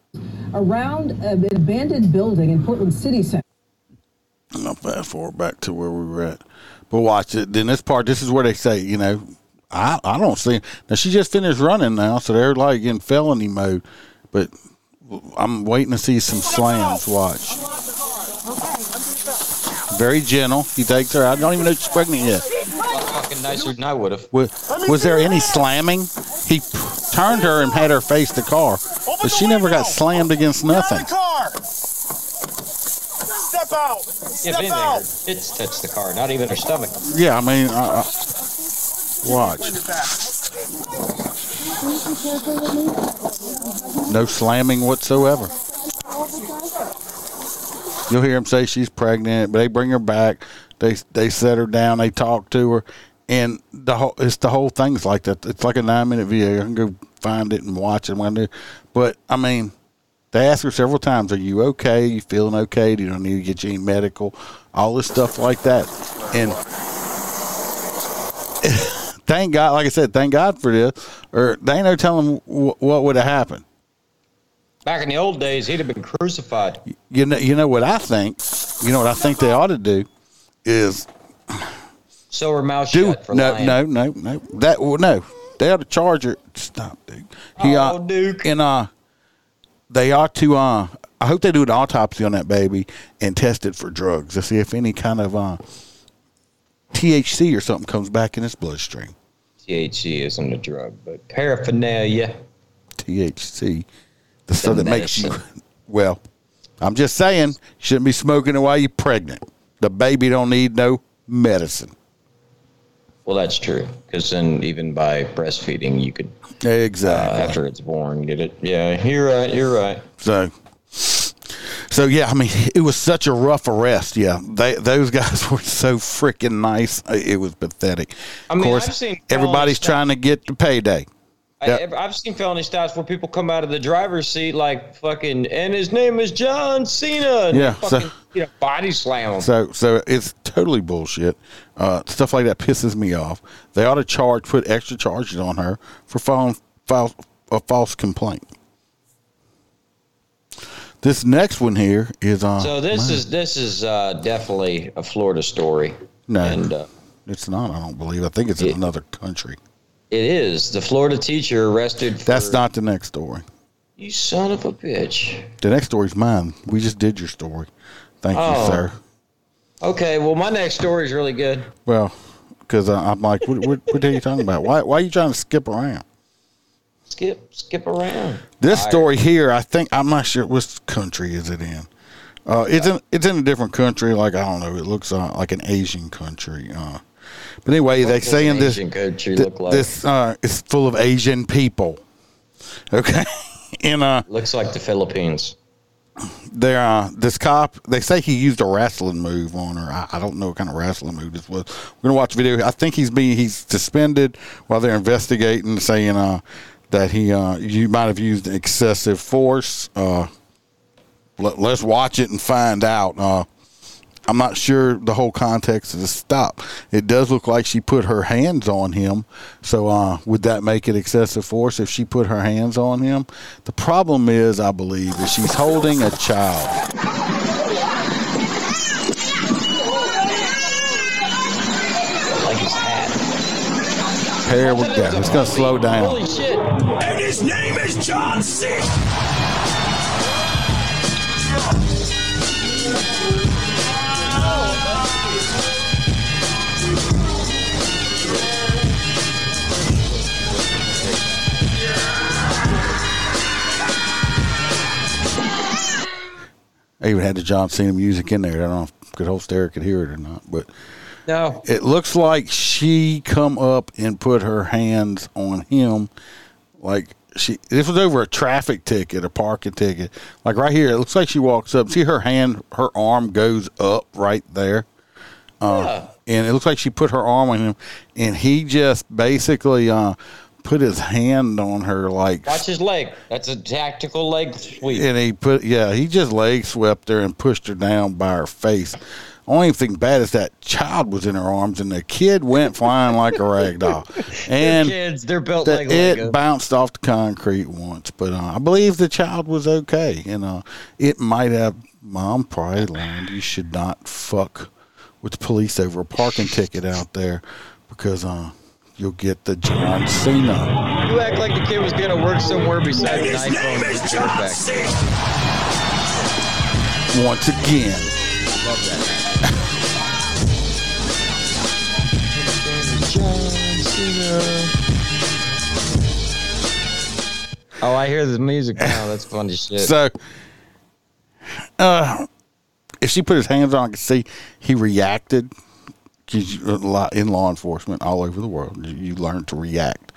Around an abandoned building in Portland City Center. I'll fast forward back to where we were at. But watch it. Then this part, this is where they say, you know, I, I don't see. Now, she just finished running now, so they're like in felony mode. But I'm waiting to see some slams. Watch. Very gentle. He takes her out. I don't even know she's pregnant yet. Fucking nicer than I would have. Was, was there any slamming? He p- turned her and had her face the car, but she never got slammed against nothing. Car! Step out! If Step anything, out! her tits touched the car, not even her stomach. Yeah, I mean, uh, uh, watch. No slamming whatsoever. You'll hear him say she's pregnant, but they bring her back. They they set her down. They talk to her, and the whole it's the whole thing's like that. It's like a nine minute video. I can go find it and watch it when I do. But I mean, They asked her several times, "Are you okay? you feeling okay? Do you need to get you any medical? All this stuff like that." And (laughs) thank God, like I said, thank God for this. Or they ain't no telling wh- what would have happened. Back in the old days, he'd have been crucified. You know, you know what I think. You know what I think they ought to do is (sighs) So her mouth do shut for no, lying. no, no, no. That well, no. They ought to charge her. Stop, Duke. He, Oh, uh, Duke. And uh, they ought to. Uh, I hope they do an autopsy on that baby and test it for drugs to see if any kind of uh, THC or something comes back in its bloodstream. THC isn't a drug, but paraphernalia. THC, the stuff that makes you. (laughs) Well, I'm just saying, shouldn't be smoking it while you're pregnant. The baby don't need no medicine. Well, that's true. Because then, even by breastfeeding, you could, uh, Exactly. after it's born, get it. Yeah, you're right. You're right. So, so yeah, I mean, it was such a rough arrest. Yeah, they those guys (laughs) were so freaking nice. It was pathetic. I mean, of course, everybody's trying to get the payday. Yeah. I, I've seen felony stops where people come out of the driver's seat like fucking, and his name is John Cena. Yeah, Fucking, so- you know, body slam him. So, so it's totally bullshit. Uh, stuff like that pisses me off. They ought to charge, put extra charges on her for filing file a false complaint. This next one here is on. So this is this is uh, definitely a Florida story. no, and uh, it's not. I don't believe. I think it's in another country. It is the Florida teacher arrested. For, That's not the next story. you son of a bitch. The next story's mine. We just did your story. Thank Oh. you, sir. Okay, well my next story is really good. Well, because I'm like, what, what, what are you talking about? Why, why are you trying to skip around? Skip skip around. This All right. story here, I think I'm not sure which country is it in. Uh, it's in it's in a different country. Like I don't know, it looks uh, like an Asian country. Uh, but anyway, What they does say an in this th- like? this uh, is full of Asian people. (laughs) Okay, and uh, Looks like the Philippines. there uh, this cop they say he used a wrestling move on her. I, I don't know what kind of wrestling move this was. We're gonna watch the video. I think he's being he's suspended while they're investigating, saying uh, that he uh, you might have used excessive force. Uh, let, let's watch it and find out. Uh, I'm not sure the whole context of the stop. It does look like she put her hands on him. So uh, would that make it excessive force if she put her hands on him? The problem is, I believe, is she's holding a child. Like his hat. Here we go. It's going to slow down. Holy shit! And his name is John Cena I even had the John Cena music in there. I don't know if good old Stare could hear it or not, but No, it looks like she come up and put her hands on him. Like she this was over a traffic ticket a parking ticket. Like right here it looks like she walks up. See her hand her arm goes up right there? Uh, and it looks like she put her arm on him and he just basically uh, put his hand on her like watch his leg. That's a tactical leg sweep. and he put yeah he just leg swept her and pushed her down by her face. Only thing bad is that child was in her arms and the kid went flying like a rag doll. (laughs) And kids, they're built the- like it bounced off the concrete once but uh, i believe the child was okay. You uh, it might have mom probably learned you should not fuck with the police over a parking ticket out there because uh, you'll get the john cena You act like the kid was gonna work somewhere beside And an his name iPhone is with John back. C. once again Love (laughs) that. Oh, I hear the music now. That's funny shit. So, uh, if she put his hands on, I could see he reacted. 'Cause you- a lot Uh, in law enforcement all over the world, you, learn to react.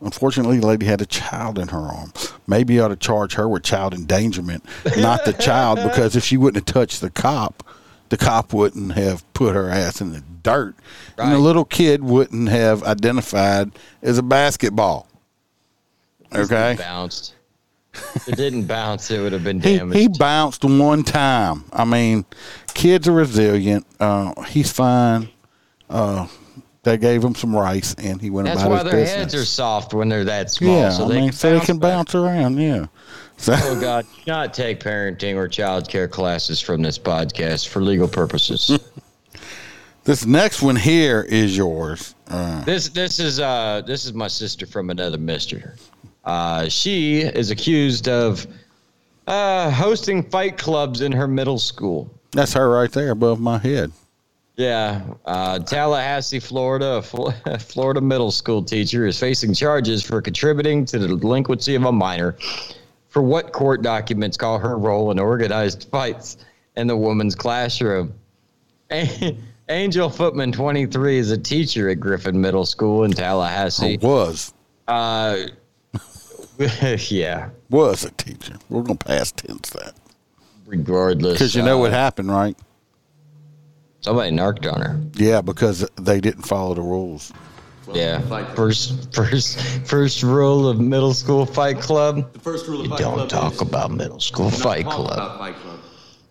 Unfortunately, the lady had a child in her arm. Maybe you ought to charge her with child endangerment, not the child, (laughs) because if she wouldn't have touched the cop, the cop wouldn't have put her ass in the dirt, and the little kid wouldn't have identified as a basketball. Okay, bounced. If it didn't bounce, it would have been damaged. he bounced one time. I mean, kids are resilient. Uh, he's fine. Uh, they gave him some rice, and he went That's about why his their business. heads are soft when they're that small. yeah, so I they mean, so they can back. bounce around. Yeah. So, Oh God! Do not take parenting or child care classes from this podcast for legal purposes. (laughs) this next one here is yours. Uh, this this is uh this is my sister from another mister. Uh, she is accused of uh, hosting fight clubs in her middle school. that's her right there above my head. Yeah, uh, Tallahassee, Florida, (laughs) a Florida middle school teacher is facing charges for contributing to the delinquency of a minor for what court documents call her role in organized fights in the woman's classroom. (laughs) Angel Footman, 23, is a teacher at Griffin Middle School in Tallahassee. Was Uh, (laughs) yeah, was a teacher. We're gonna pass tense that regardless. because you know uh, what happened, right? Somebody narked on her. Yeah, because they didn't follow the rules. Yeah. First, first, first rule of middle school fight club. The first rule of You Fight don't Club talk is about middle school fight club. Fight Club.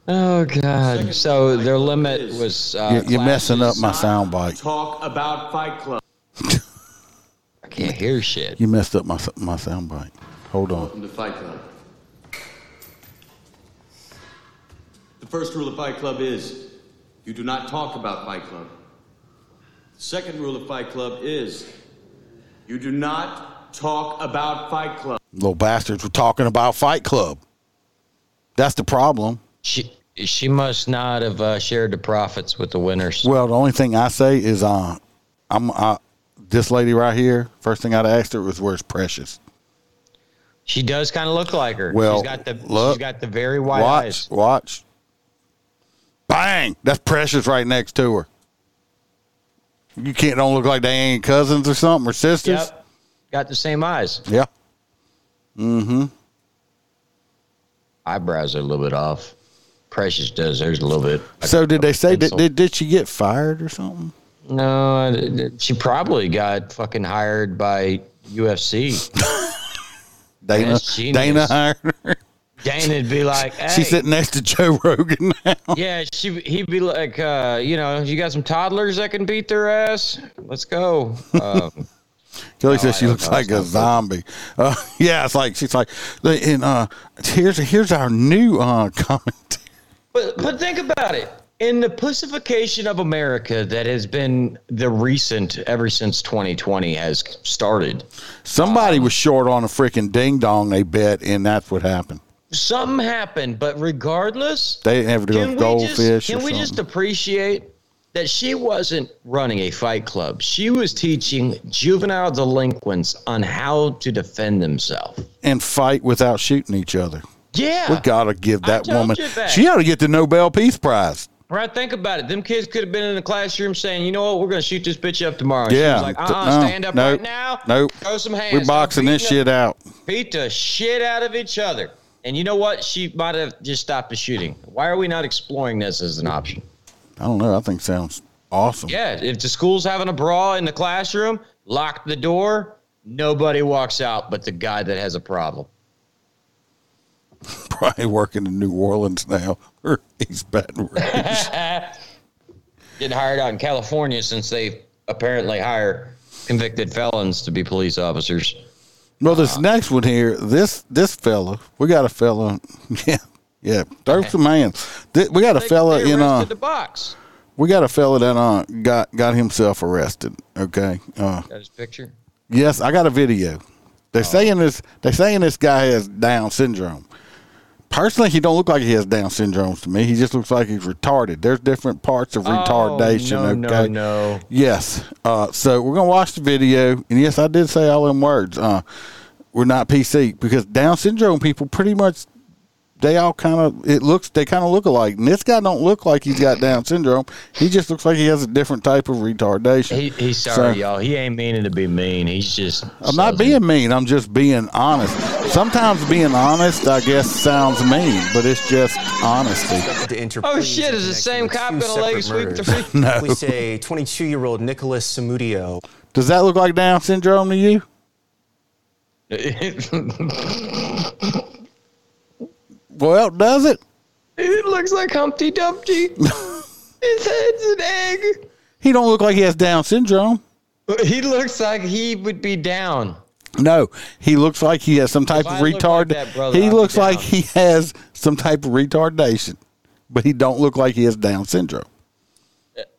Oh God! Second So their limit is was. Uh, You- You're messing up my soundbite. Talk about Fight Club. (laughs) I can't hear shit. You messed up my my sound bite. Hold on. Welcome to Fight Club. The first rule of Fight Club is you do not talk about Fight Club. The second rule of Fight Club is you do not talk about Fight Club. Little bastards were talking about Fight Club. That's the problem. She she must not have uh, shared the profits with the winners. Well, the only thing I say is, uh, I'm uh, this lady right here. First thing I'd asked her was, "Where's Precious?" She does kind of look like her. Well, she's got the look, she's got the very white watch, eyes. watch. Bang! That's Precious right next to her. You can't don't look like they ain't cousins or something or sisters. Yep, got the same eyes. Yeah. Mm-hmm. Eyebrows are a little bit off. Precious does. There's a little bit. So did they say did, did she get fired or something? No, she probably got fucking hired by UFC. (laughs) Dana. Dana hired her. Dana'd be like, (laughs) hey. She's sitting next to Joe Rogan now. (laughs) Yeah, she he'd be like, uh, you know, you got some toddlers that can beat their ass. Let's go. Um, Kelly No, says she looks like a zombie. Uh, yeah, it's like she's like, and uh, here's here's our new uh comment. but but think about it. In the pussification of America that has been the recent ever since 2020 has started, Somebody was short on a freaking ding dong. They bet, and that's what happened. something happened. But regardless, They didn't have to go with goldfish can we something. just appreciate that she wasn't running a fight club? She was teaching juvenile delinquents on how to defend themselves. and fight without shooting each other. Yeah, We gotta give that woman. that. She ought to get the Nobel Peace Prize. Right, think about it. Them kids could have been in the classroom saying, "You know what? We're going to shoot this bitch up tomorrow." And Yeah. was like, "Uh, T- uh no, stand up nope, right now. nope. Throw some hands. We're boxing this shit out. Beat the shit out of each other." And you know what? She might have just stopped the shooting. Why are we not exploring this as an option? I don't know. I think sounds awesome. Yeah, if the school's having a brawl in the classroom, lock the door. Nobody walks out but the guy that has a problem. (laughs) Probably working in New Orleans now or East Baton Rouge. Getting hired out in California since they apparently hire convicted felons to be police officers. Well, this next one here, this this fella, we got a fella, (laughs) yeah, yeah, throw some hands. Th- We got a fella in uh, the box. we got a fella that uh got got himself arrested. Okay, uh, Got his picture. yes, I got a video. They're saying this. They're saying this guy has Down syndrome. Personally, he don't look like he has Down syndrome to me. He just looks like he's retarded. There's different parts of retardation. Oh, no, okay, no, no. Yes. Uh, so we're gonna watch the video, and yes, I did say all them words. Uh, we're not PC because Down syndrome people pretty much they all kind of it looks they kind of look alike. And this guy don't look like he's got Down syndrome. He just looks like he has a different type of retardation. He, he's sorry, So- y'all. He ain't meaning to be mean. He's just. I'm not being mean. I'm just being honest. Sometimes being honest, I guess, sounds mean, but it's just honesty. Oh shit! Is the same cop gonna leg sweep the No. We say 22-year-old Nicholas Samudio. Does that look like Down syndrome to you? (laughs) Well, does it? It looks like Humpty Dumpty. (laughs) His head's an egg. He don't look like he has Down syndrome. He looks like he would be down. No, he looks like he has some type If of look retard. like that, brother, he be looks like he has some type of retardation, but he don't look like he has Down syndrome.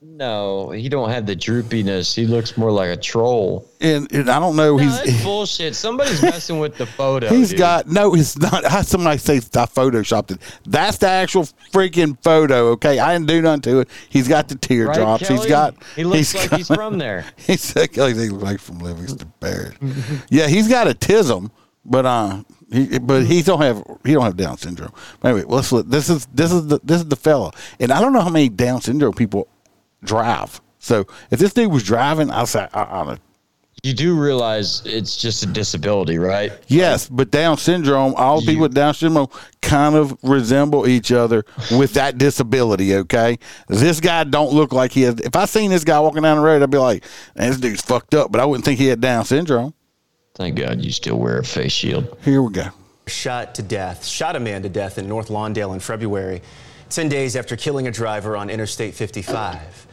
No, he don't have the droopiness. He looks more like a troll. And, and I don't know. No, he's that's bullshit. Somebody's (laughs) messing with the photo. He's dude. got no. It's not. (laughs) Somebody says I photoshopped it. That's the actual freaking photo. Okay, I didn't do nothing to it. He's got the teardrops. Right, he's got. He looks he's like he's from there. (laughs) He's like he looks like from Livingston Parish. yeah, he's got autism, but uh, he, but he don't have he don't have Down syndrome. But anyway, let's look. This is this is the this is the fella, and I don't know how many Down syndrome people drive. So if this dude was driving, I'll say I, I, You do realize it's just a disability, right? Yes, but Down syndrome, all people with Down syndrome kind of resemble each other with that disability, okay? This guy don't look like he has if I seen this guy walking down the road, I'd be like, this dude's fucked up, but I wouldn't think he had Down syndrome. Thank God you still wear a face shield. Here we go. Shot to death, shot a man to death in North Lawndale in February, 10 days after killing a driver on Interstate 55.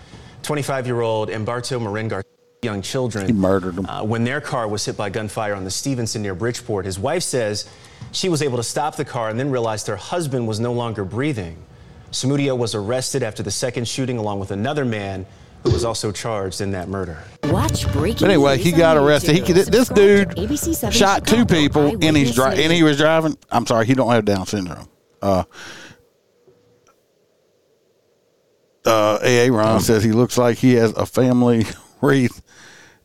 25 year old Umberto Marin Garcia, young children. He murdered him. Uh, when their car was hit by gunfire on the Stevenson near Bridgeport, his wife says she was able to stop the car and then realized her husband was no longer breathing. Samudio was arrested after the second shooting, along with another man who was also charged in that murder. Watch breaking. But anyway, he got arrested. He could, this dude ABC 7 shot two people and he's dri- and he was driving. I'm sorry, he don't have Down syndrome. Uh uh, AA Ron says he looks like he has a family (laughs) wreath.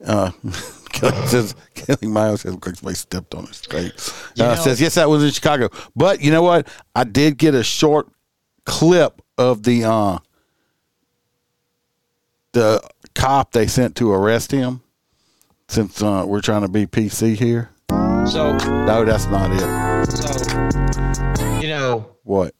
Uh, (laughs) Kelly says (laughs) Kelly Miles says looks like stepped on his face. You Uh, know- says yes, that was in Chicago. But you know what? I did get a short clip of the uh, the cop they sent to arrest him. Since uh, we're trying to be PC here, So, no, that's not it. so you know, What?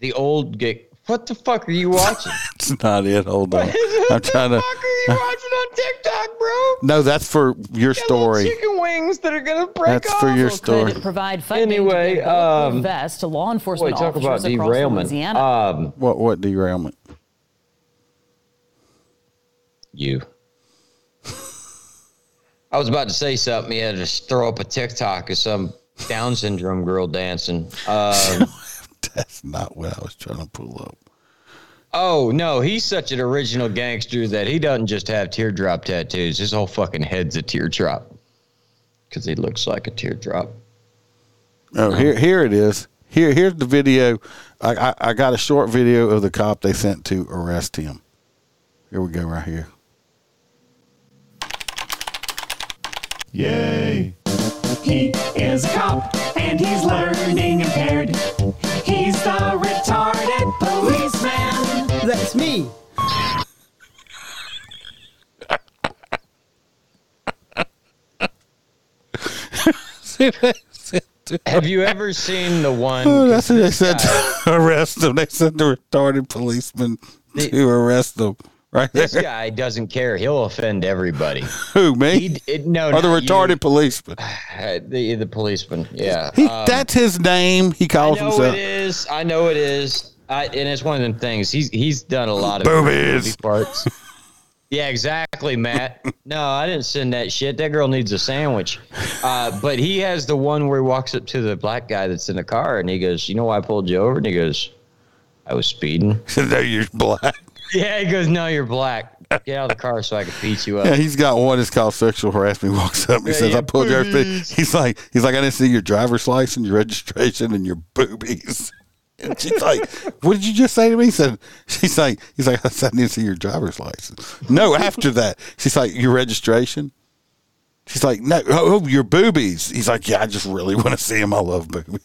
the old get. What the fuck are you watching? (laughs) It's not it. Hold on. what I'm trying to. the fuck are you watching on TikTok, bro? No, that's for your story. Chicken wings that are gonna break That's off. for your story. Could provide funding Anyway, to bulletproof um, vests to law enforcement Boy, talk about officers across derailment. Louisiana. Um, What? What derailment? you. I was about to say something. You had to just throw up a TikTok of some Down syndrome girl dancing. Um, (laughs) (laughs) That's not what I was trying to pull up. oh no, he's such an original gangster that he doesn't just have teardrop tattoos. His whole fucking head's a teardrop because he looks like a teardrop. Oh, here, here it is. Here, here's the video. I, I, I got a short video of the cop they sent to arrest him. Here we go, right here. Yay. He is a cop and he's learning impaired. That's me. Have you ever seen the one? Oh, that's what they said guy- to (laughs) arrest him. They sent the retarded policeman to arrest him. Right This there. guy doesn't care. He'll offend everybody. (laughs) Who me? He, no, or the retarded you. policeman? (sighs) The the policeman. Yeah, He, Um, that's his name. He I calls know himself. it is. I know it is. I, and it's one of them things. He's he's done a lot of Boobies. parts. (laughs) yeah, exactly, Matt. No, I didn't send that shit. That girl needs a sandwich. Uh, but he has the one where he walks up to the black guy that's in the car and he goes, "You know why I pulled you over?" And he goes, "I was speeding." (laughs) no, you're black. Yeah, he goes, "No, you're black. Get out of the car so I can beat you up." Yeah, he's got one that's called sexual harassment. He walks up, he Yeah, says, yeah, "I pulled your." boobies. He's like, he's like, I didn't see your driver's license, your registration, and your boobies. And she's like, "What did you just say to me?" He said, "She's like, he's like, I said, I didn't see your driver's license." No, after that, she's like, "Your registration." She's like, "No, oh, your boobies." He's like, "Yeah, I just really want to see him. I love boobies."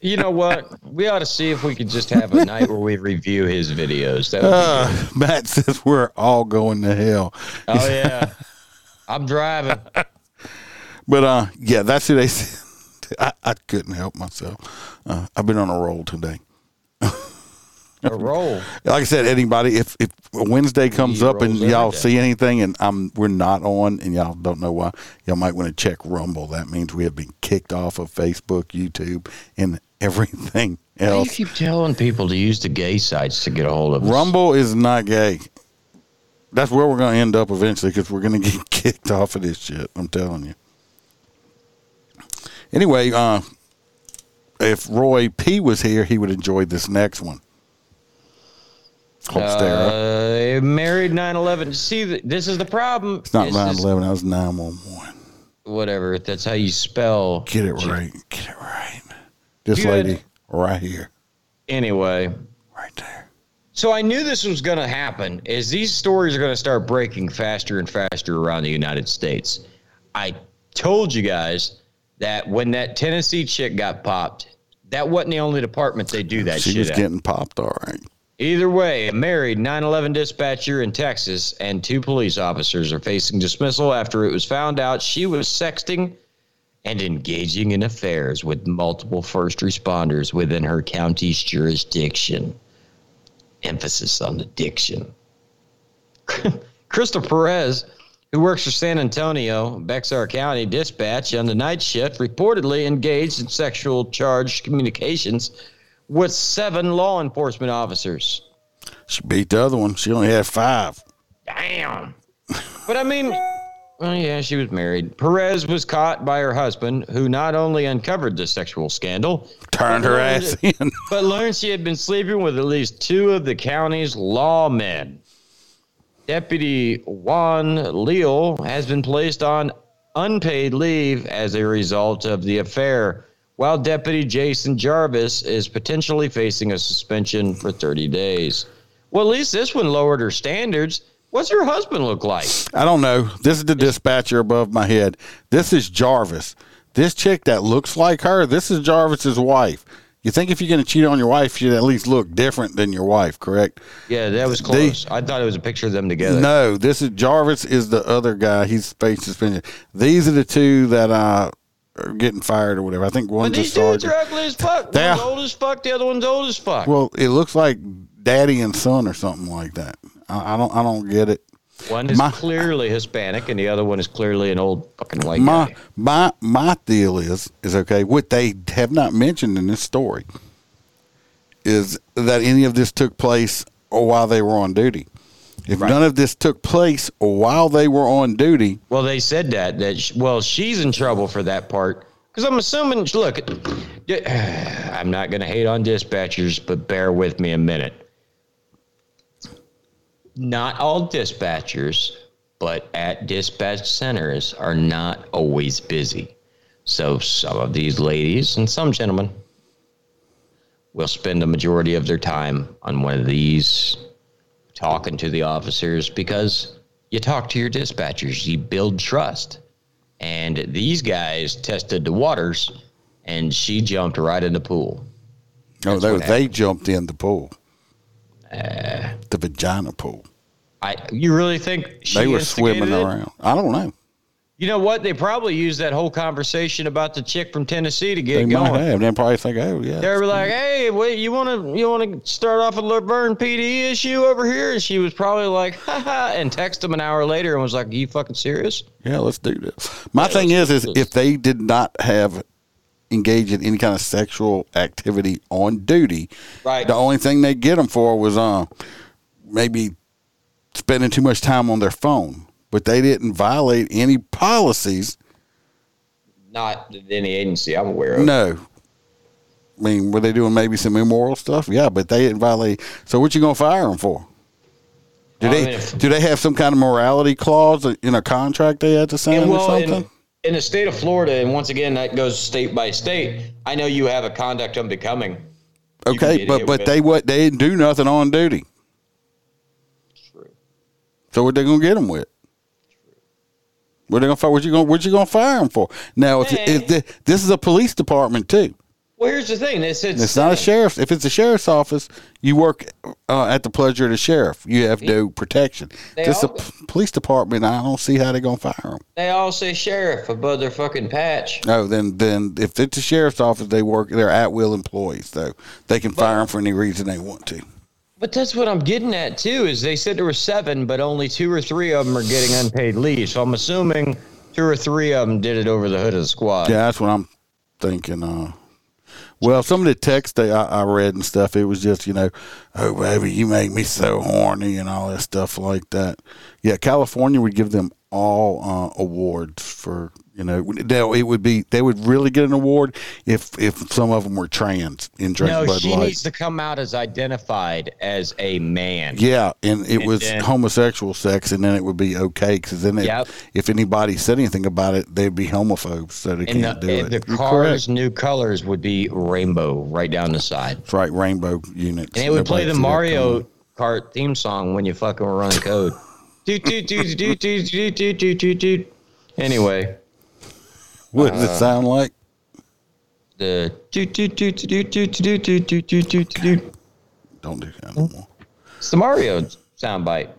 You know what? We ought to see if we could just have a night where we review his videos. That would be Uh, Matt says we're all going to hell. Oh yeah, I'm driving. (laughs) But uh, yeah, that's who they. I, I couldn't help myself. Uh, I've been on a roll today. A roll. (laughs) Like I said, anybody, if if Wednesday comes He up and y'all day. see anything and I'm we're not on and y'all don't know why, y'all might want to check Rumble. That means we have been kicked off of Facebook, YouTube, and everything Why do you keep telling people to use the gay sites to get a hold of us? Rumble is not gay. That's where we're going to end up eventually because we're going (laughs) to get kicked off of this shit. I'm telling you. Anyway, uh, if Roy P was here, he would enjoy this next one. Holstera. Uh, married 9/11. See, this is the problem. it's not This 9 11, that was 911. Whatever. That's how you spell. Get it right. Get it right. This Good. lady right here. Anyway. Right there. So I knew this was going to happen. Is these stories are going to start breaking faster and faster around the United States. I told you guys that when that Tennessee chick got popped, that wasn't the only department they do that shit. she was at. getting popped, all right. Either way, a married 9 11 dispatcher in Texas and two police officers are facing dismissal after it was found out she was sexting and engaging in affairs with multiple first responders within her county's jurisdiction. Emphasis on the diction. (laughs) Crystal Perez, who works for San Antonio, Bexar County Dispatch on the night shift, reportedly engaged in sexual charged communications with seven law enforcement officers. She beat the other one. She only had five. Damn. But I mean, well, yeah, she was married. Perez was caught by her husband, who not only uncovered the sexual scandal, Turned her learned- ass in. but learned she had been sleeping with at least two of the county's lawmen. Deputy Juan Leal has been placed on unpaid leave as a result of the affair, while Deputy Jason Jarvis is potentially facing a suspension for 30 days. Well, at least this one lowered her standards. What's her husband look like? I don't know. This is the dispatcher above my head. This is Jarvis. This chick that looks like her, this is Jarvis's wife. You think if you're going to cheat on your wife, you'd at least look different than your wife, correct? Yeah, that was close. I thought it was a picture of them together. No, this is Jarvis is the other guy. He's space suspension. These are the two that uh, are getting fired or whatever. I think But one's a these dudes are ugly as fuck. They One's old as fuck. The other one's old as fuck. Well, it looks like daddy and son or something like that. I, I don't. I don't get it. One is My- clearly Hispanic, and the other one is clearly an old fucking white my guy. my my deal is is okay. What they have not mentioned in this story is that any of this took place or while they were on duty. If none of this took place while they were on duty, Well, they said that that sh- well, she's in trouble for that part because I'm assuming. Look, (sighs) I'm not going to hate on dispatchers, but bear with me a minute. Not all dispatchers, but at dispatch centers are not always busy. So some of these ladies and some gentlemen will spend the majority of their time on one of these talking to the officers because you talk to your dispatchers, you build trust. And these guys tested the waters and she jumped right in the pool. no, That's they they jumped in the pool, Uh, the vagina pool. I you really think she they were swimming it? around. I don't know. You know what? They probably used that whole conversation about the chick from Tennessee to get They it might going. have. They probably think, oh yeah. They were like, "Hey, wait, you want to you want to start off a La Vergne PD issue over here?" And she was probably like, "Ha ha," and text him an hour later and was like, "Are you fucking serious?" Yeah, let's do this. My thing is, is if they did not have engaged in any kind of sexual activity on duty, Right. the only thing they get them for was uh, maybe spending too much time on their phone. But they didn't violate any policies. Not any agency I'm aware of. No. I mean, were they doing maybe some immoral stuff? Yeah, but they didn't violate. So what you gonna fire them for? Do Well, they do they have some kind of morality clause in a contract they had to sign And or well, something? In, the state of Florida, and once again, that goes state by state. I know you have a conduct unbecoming. Okay, but but they what they didn't do nothing on duty. True. So what they gonna get them with? What they gonna fire? What you gonna what you gonna fire them for? Now, if, if the, this is a police department too, Well, here's the thing. It's, it's, it's not a sheriff's. If it's a sheriff's office, you work uh, at the pleasure of the sheriff. You have no protection. This a all- p- police department. I don't see how they're gonna fire them. They all say sheriff above their fucking patch. Oh, then then if it's a sheriff's office, they work. They're at will employees, so they can fire them for any reason they want to. But that's what I'm getting at too. Is they said there were seven, but only two or three of them are getting unpaid leave. So I'm assuming two or three of them did it over the hood of the squad. Yeah, that's what I'm thinking. Uh, well, some of the text I, I read and stuff, it was just, you know, oh, baby, you make me so horny and all that stuff like that. Yeah, California would give them all uh, awards for, you know, they, it would be, they would really get an award if if some of them were trans in Drink No, Bud she Light. needs to come out as identified as a man. Yeah, and it And was then- homosexual sex, and then it would be okay because then, it, Yep. if anybody said anything about it, they'd be homophobes, so they And can't the, do it. the You're car's correct. new colors would be rainbow right down the side. That's right, rainbow units. And it would play the Mario. Kart theme song when you fucking run code. (laughs) Doot, doot, doot, doot, doot, doot, doot, doot, doot, doot. Anyway, What does it uh, sound like? the doot, doot, doot, doot, doot, doot, doot, doot, doot, doot, doot. Don't do that no more. It's the Mario soundbite.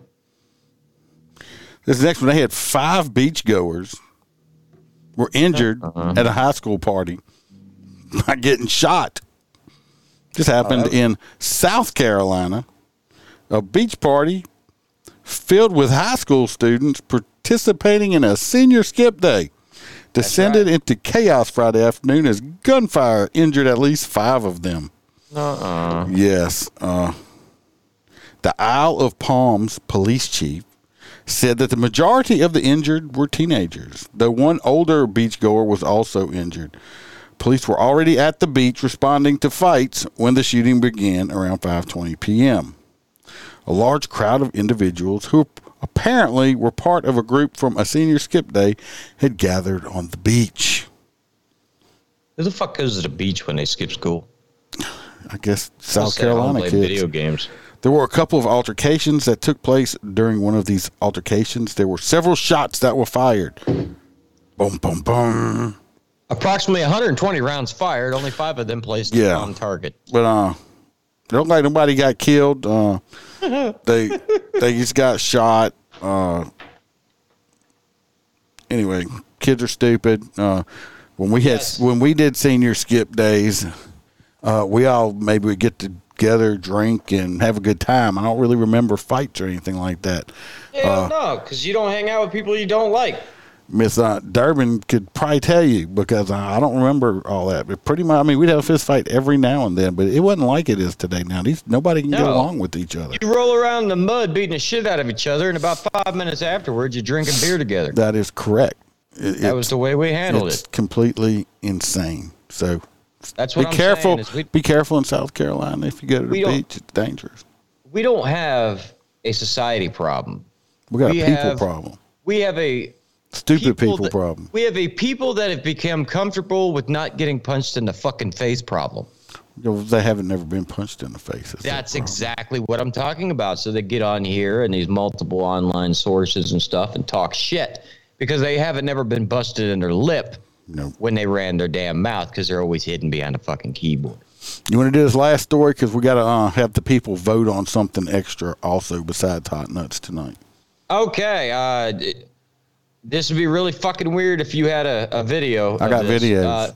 This next one, they had five beachgoers were injured Uh-huh. at a high school party by getting shot. This happened Oh, that- in South Carolina. A beach party filled with high school students participating in a senior skip day descended into chaos Friday afternoon as gunfire injured at least five of them. Uh-uh. Yes. Uh, the Isle of Palms police chief said that the majority of the injured were teenagers, though one older beachgoer was also injured. Police were already at the beach responding to fights when the shooting began around 5:20 p.m. A large crowd of individuals who apparently were part of a group from a senior skip day had gathered on the beach. Who the fuck goes to the beach when they skip school? I guess South stay at home Carolina kids. video games. There were a couple of altercations that took place during one of these altercations. There were several shots that were fired. Boom, boom, boom. Approximately 120 rounds fired, only five of them placed Yeah. on target. But uh, it don't like nobody got killed. Uh, they they just got shot. Uh, anyway, kids are stupid. Uh, when we had when we did senior skip days, uh, we all maybe we get together, drink, and have a good time. I don't really remember fights or anything like that. Hell Uh, no, because you don't hang out with people you don't like. Miss uh, Durbin could probably tell you because I don't remember all that. But pretty much, I mean, we'd have a fist fight every now and then, but it wasn't like it is today. Now, these nobody can get along with each other. You roll around in the mud beating the shit out of each other, and about five minutes afterwards, you're drinking beer together. That is correct. It- That was the way we handled it. it's it. completely insane. So That's be what I'm careful. we, be careful in South Carolina if you go to the beach. It's dangerous. we don't have a society problem. We got We a people have- problem. We have a Stupid people, that- problem. We have a people that have become comfortable with not getting punched in the fucking face problem. They haven't never been punched in the face. That's That's exactly what I'm talking about. So they get on here and these multiple online sources and stuff and talk shit because they haven't never been busted in their lip Nope. when they ran their damn mouth because they're always hidden behind a fucking keyboard. You want to do this last story because we got to uh, have the people vote on something extra also besides hot nuts tonight. Okay, uh, this would be really fucking weird if you had a, a video. I got this. videos.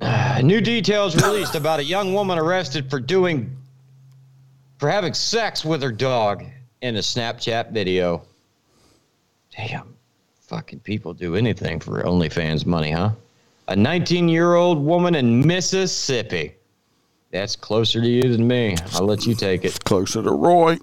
Uh, (sighs) new details released about a young woman arrested for doing, for having sex with her dog in a Snapchat video. Damn, fucking people do anything for OnlyFans money, huh? A 19 year old woman in Mississippi. That's closer to you than me. I'll let you take it. Closer to Roy.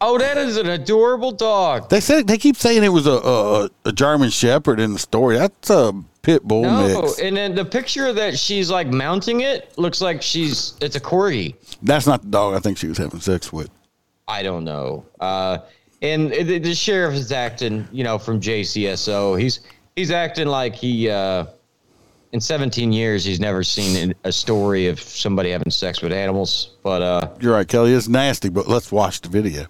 Oh, that is an adorable dog. They said they keep saying it was a a, a German Shepherd in the story. That's a pit bull No, mix. and then the picture that she's like mounting it looks like she's it's a corgi. That's not the dog I think she was having sex with. I don't know. Uh, and the, the sheriff is acting, you know, from JCSO. He's he's acting like he uh, in 17 years he's never seen a story of somebody having sex with animals. But uh, You're right, Kelly. It's nasty, but let's watch the video.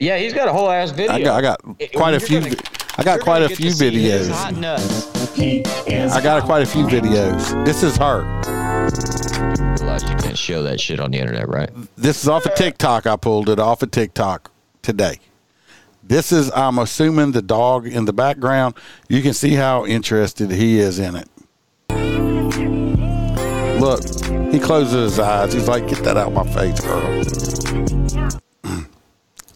yeah, he's got a whole ass video. I got I got It- quite a few. gonna- I got quite a few to see his videos. Hot nuts. He is I got quite a few videos. This is her. Realize you can't show that shit on the internet, right? This is off of TikTok. I pulled it off of TikTok today. This is, I'm assuming, the dog in the background. You can see how interested he is in it. Look, he closes his eyes. He's like, "Get that out of my face, girl." (clears throat)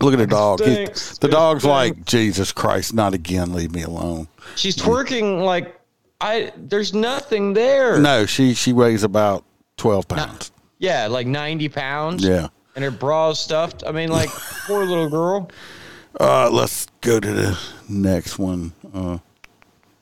Look at the dog. He- the dog's like, "Jesus Christ, not again! Leave me alone." She's twerking like I. There's nothing there. No, she she weighs about twelve pounds. Yeah, like 90 pounds. Yeah. And her bra's stuffed. I mean, like (laughs) poor little girl. Uh, let's go to the next one. Uh,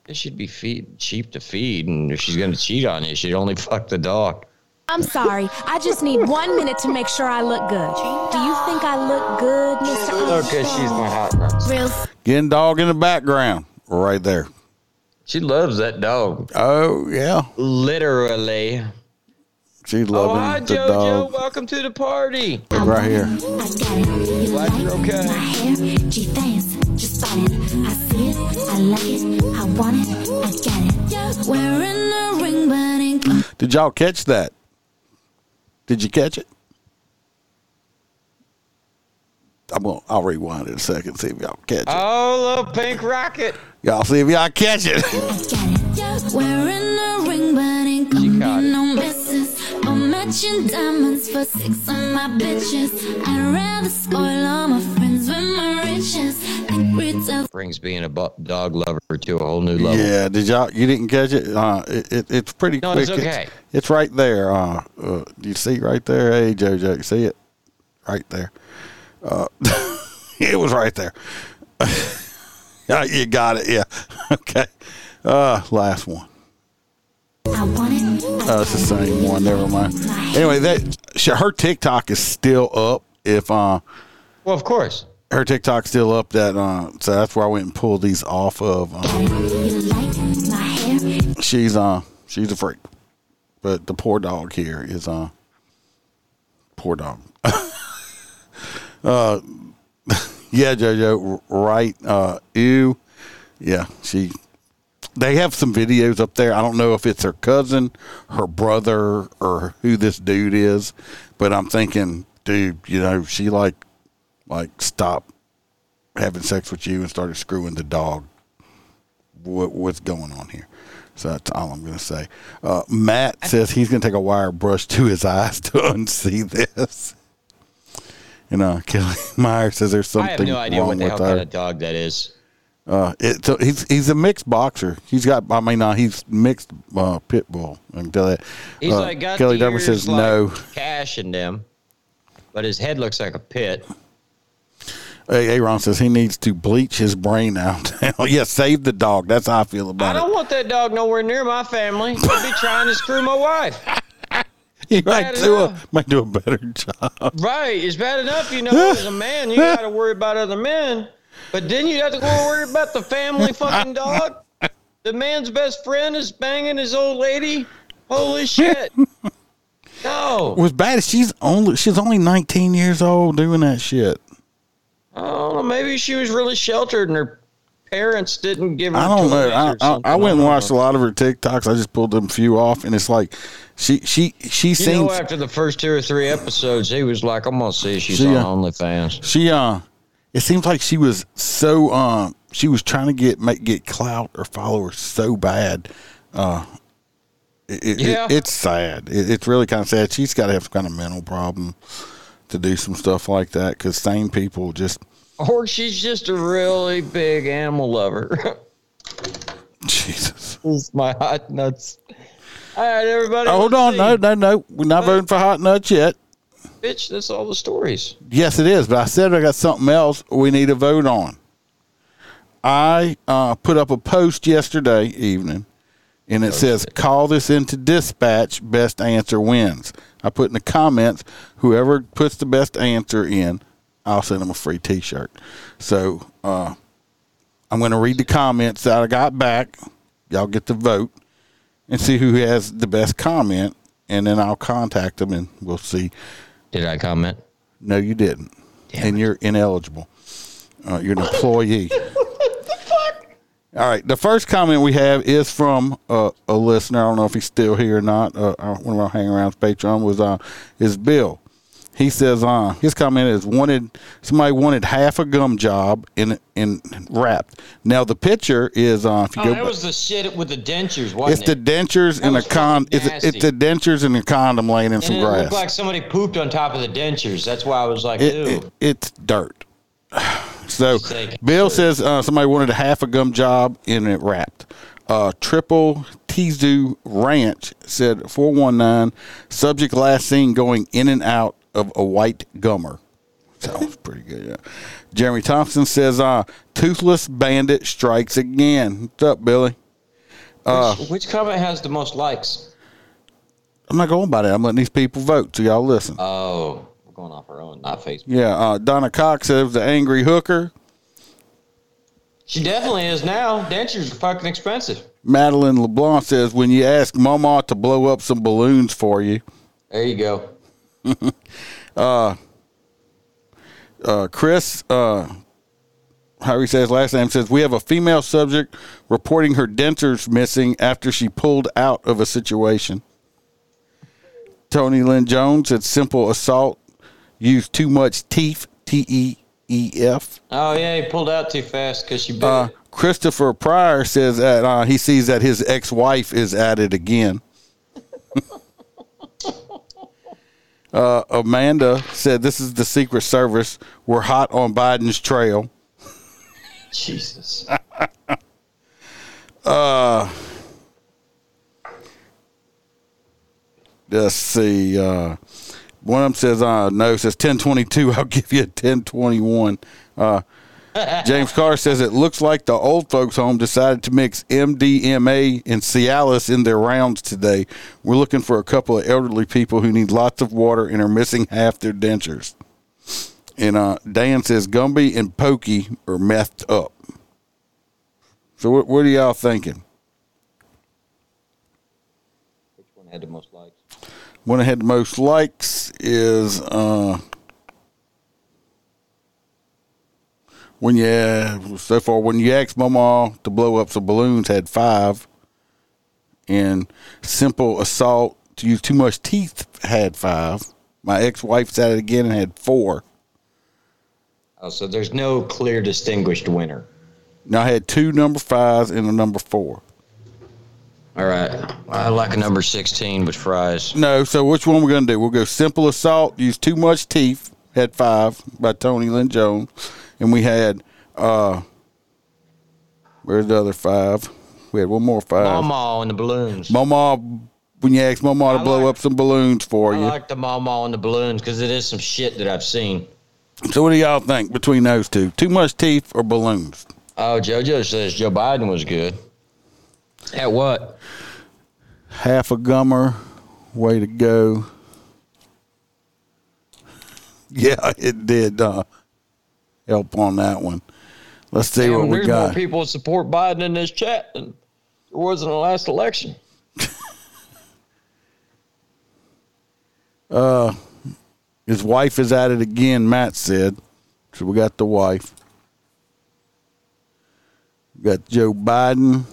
It should be feed cheap to feed, and if she's gonna cheat on you, she'd only (laughs) fuck the dog. I'm sorry. I just need one minute to make sure I look good. Do you think I look good, Mr. Okay, she's my hot nuts. Real getting dog in the background, right there. She loves that dog. Oh yeah, Literally. She's Oh, loving hi, the JoJo. dog. Welcome to the party. Right here. Glad you're okay. G-Things, just bought it. I see it, I like it, I want it, I got it. Wearing a ring, but ain't Did y'all catch that? Did you catch it? I'm gonna, I'll rewind it a second, see if y'all catch it. Oh, little pink rocket. Y'all see if y'all catch it. Wearing a ring, matching diamonds for six of my bitches. I'd rather spoil all my friends with my riches than retail. Brings being a dog lover to a whole new level. Yeah, did y'all? You didn't catch it? Uh, it, it it's pretty No, quick. it's okay. It's, right there. Uh, uh, you see right there? Hey, JoJo, you see it? Right there. Uh, (laughs) it was right there. (laughs) you got it. Yeah. (laughs) Okay. Uh, last one. I want it. Uh, it's the same one. Never mind. Anyway, that her TikTok is still up. If uh, well, of course, her TikTok's still up. That uh, so that's where I went and pulled these off of. Um, she's uh, she's a freak, but the poor dog here is uh, poor dog. (laughs) uh, (laughs) yeah, JoJo, right? Uh, ew. Yeah, she. They have some videos up there. I don't know if it's her cousin, her brother, or who this dude is, but I'm thinking, dude, you know, she like, like stopped having sex with you and started screwing the dog. What, what's going on here? So that's all I'm going to say. Uh, Matt says he's going to take a wire brush to his eyes (laughs) to unsee this. You know, Kelly (laughs) Meyer says there's something I have no idea what the hell kind of dog that is. Uh, it, so he's he's a mixed boxer. He's got. I mean, uh, he's mixed uh, pit bull. I can tell that. He's Uh, like got Kelly ears says like no. cash in them, but his head looks like a pit. Hey, Aaron says he needs to bleach his brain out. (laughs) yeah, save the dog. That's how I feel about it. I don't want that dog nowhere near my family. He'd be trying to screw my wife. (laughs) it. He might do a might do a better (laughs) job. Right, it's bad enough, you know, as a man, you got to worry about other men, but then you have to go worry about the family (laughs) fucking dog. The man's best friend is banging his old lady. Holy (laughs) shit! No, What's bad is she's only she's only 19 years old doing that shit. Oh. Maybe she was really sheltered, and her parents didn't give her. I don't know. I, I. I went and watched a lot of her TikToks. I just pulled them few off, and it's like she she she You seems know, after the first two or three episodes, he was like, "I'm gonna see if she's She, on uh, OnlyFans." She uh it seems like she was so um she was trying to get make get clout or followers so bad. Uh it, it- Yeah. it's sad. It, it's really kind of sad. She's got to have some kind of mental problem to do some stuff like that because sane people just Or she's just a really big animal lover. (laughs) Jesus. It's my hot nuts. All right, everybody. Oh, hold on, see. no, no, no. We're not voting for hot nuts yet. Bitch, that's all the stories. Yes, it is. But I said I got something else we need to vote on. I uh, put up a post yesterday evening, and it says, "Call this into dispatch. Best answer wins." I put in the comments, whoever puts the best answer in, I'll send them a free T-shirt. So uh, I'm going to read the comments that I got back. Y'all get to vote and see who has the best comment, and then I'll contact them and we'll see. Did I comment? No, you didn't. and you're ineligible. Uh, you're an employee. (laughs) What the fuck? All right. The first comment we have is from uh, a listener. I don't know if he's still here or not. Uh, uh, one of our hang arounds Patreon was uh, is Bill. He says, uh, his comment is wanted somebody wanted half a gum job in in wrapped. Now the picture is uh, if you Oh, go, that was the shit with the dentures, it's wasn't the it? dentures That and a con. It's, it's the dentures and a condom laying in and some it grass. looked like somebody pooped on top of the dentures. That's why I was like, It- ew. it- it's dirt. (sighs) So. Bill says uh, somebody wanted a half a gum job in it wrapped. Uh, Triple Tizu Ranch said 419 subject last seen going in and out of a white gummer. Sounds pretty good. Yeah. Jeremy Thompson says uh, toothless bandit strikes again. What's up, Billy? Uh, which, which comment has the most likes? I'm not going by that. I'm letting these people vote, so y'all listen. Oh, we're going off our own, not Facebook. Yeah, uh, Donna Cox says the angry hooker. She definitely is now. Dentures are fucking expensive. Madeline LeBlanc says, when you ask Mama to blow up some balloons for you. There you go. Uh, uh, Chris, uh, how he says last name, says, we have a female subject reporting her dentures missing after she pulled out of a situation. Tony Lynn Jones said, simple assault, used too much teeth, T E E F. Oh yeah, he pulled out too fast because she bit. Uh, Christopher Pryor says that uh, he sees that his ex-wife is at it again. Uh, Amanda said, "This is the Secret Service. We're hot on Biden's trail." Jesus. (laughs) uh, let's see. Uh, one of them says, uh, "No." Says ten twenty two. (laughs) I'll give you a ten twenty one. Uh, James Carr says it looks like the old folks home decided to mix MDMA and Cialis in their rounds today. We're looking for a couple of elderly people who need lots of water and are missing half their dentures. And uh, Dan says Gumby and Pokey are methed up. So what, what are y'all thinking? Which one had the most likes? One that had the most likes is uh, when you so far when you asked Mama to blow up some balloons had five, and simple assault to use too much teeth had five. My ex-wife at it again and had four. Oh, so there's no clear distinguished winner. Now I had two number fives and a number four. All right. I like a number 16 with fries. No, so which one we're gonna do? We'll go simple assault, use too much teeth, had five by Tony Lynn Jones. And we had uh where's the other five? We had one more five. Mama and the balloons. Mama when you ask Mama to blow up some balloons for I you. I like the Mama and the balloons because it is some shit that I've seen. so what do y'all think between those two? Too much teeth or balloons? Oh, JoJo says Joe Biden was good. At what? Half a gummer, way to go. (laughs) Yeah, it did uh, help on that one. Let's see Damn, what we there's more got. people support Biden in this chat than there was in the last election. (laughs) Uh, his wife is at it again. Matt said, so we got the wife. We got Joe Biden.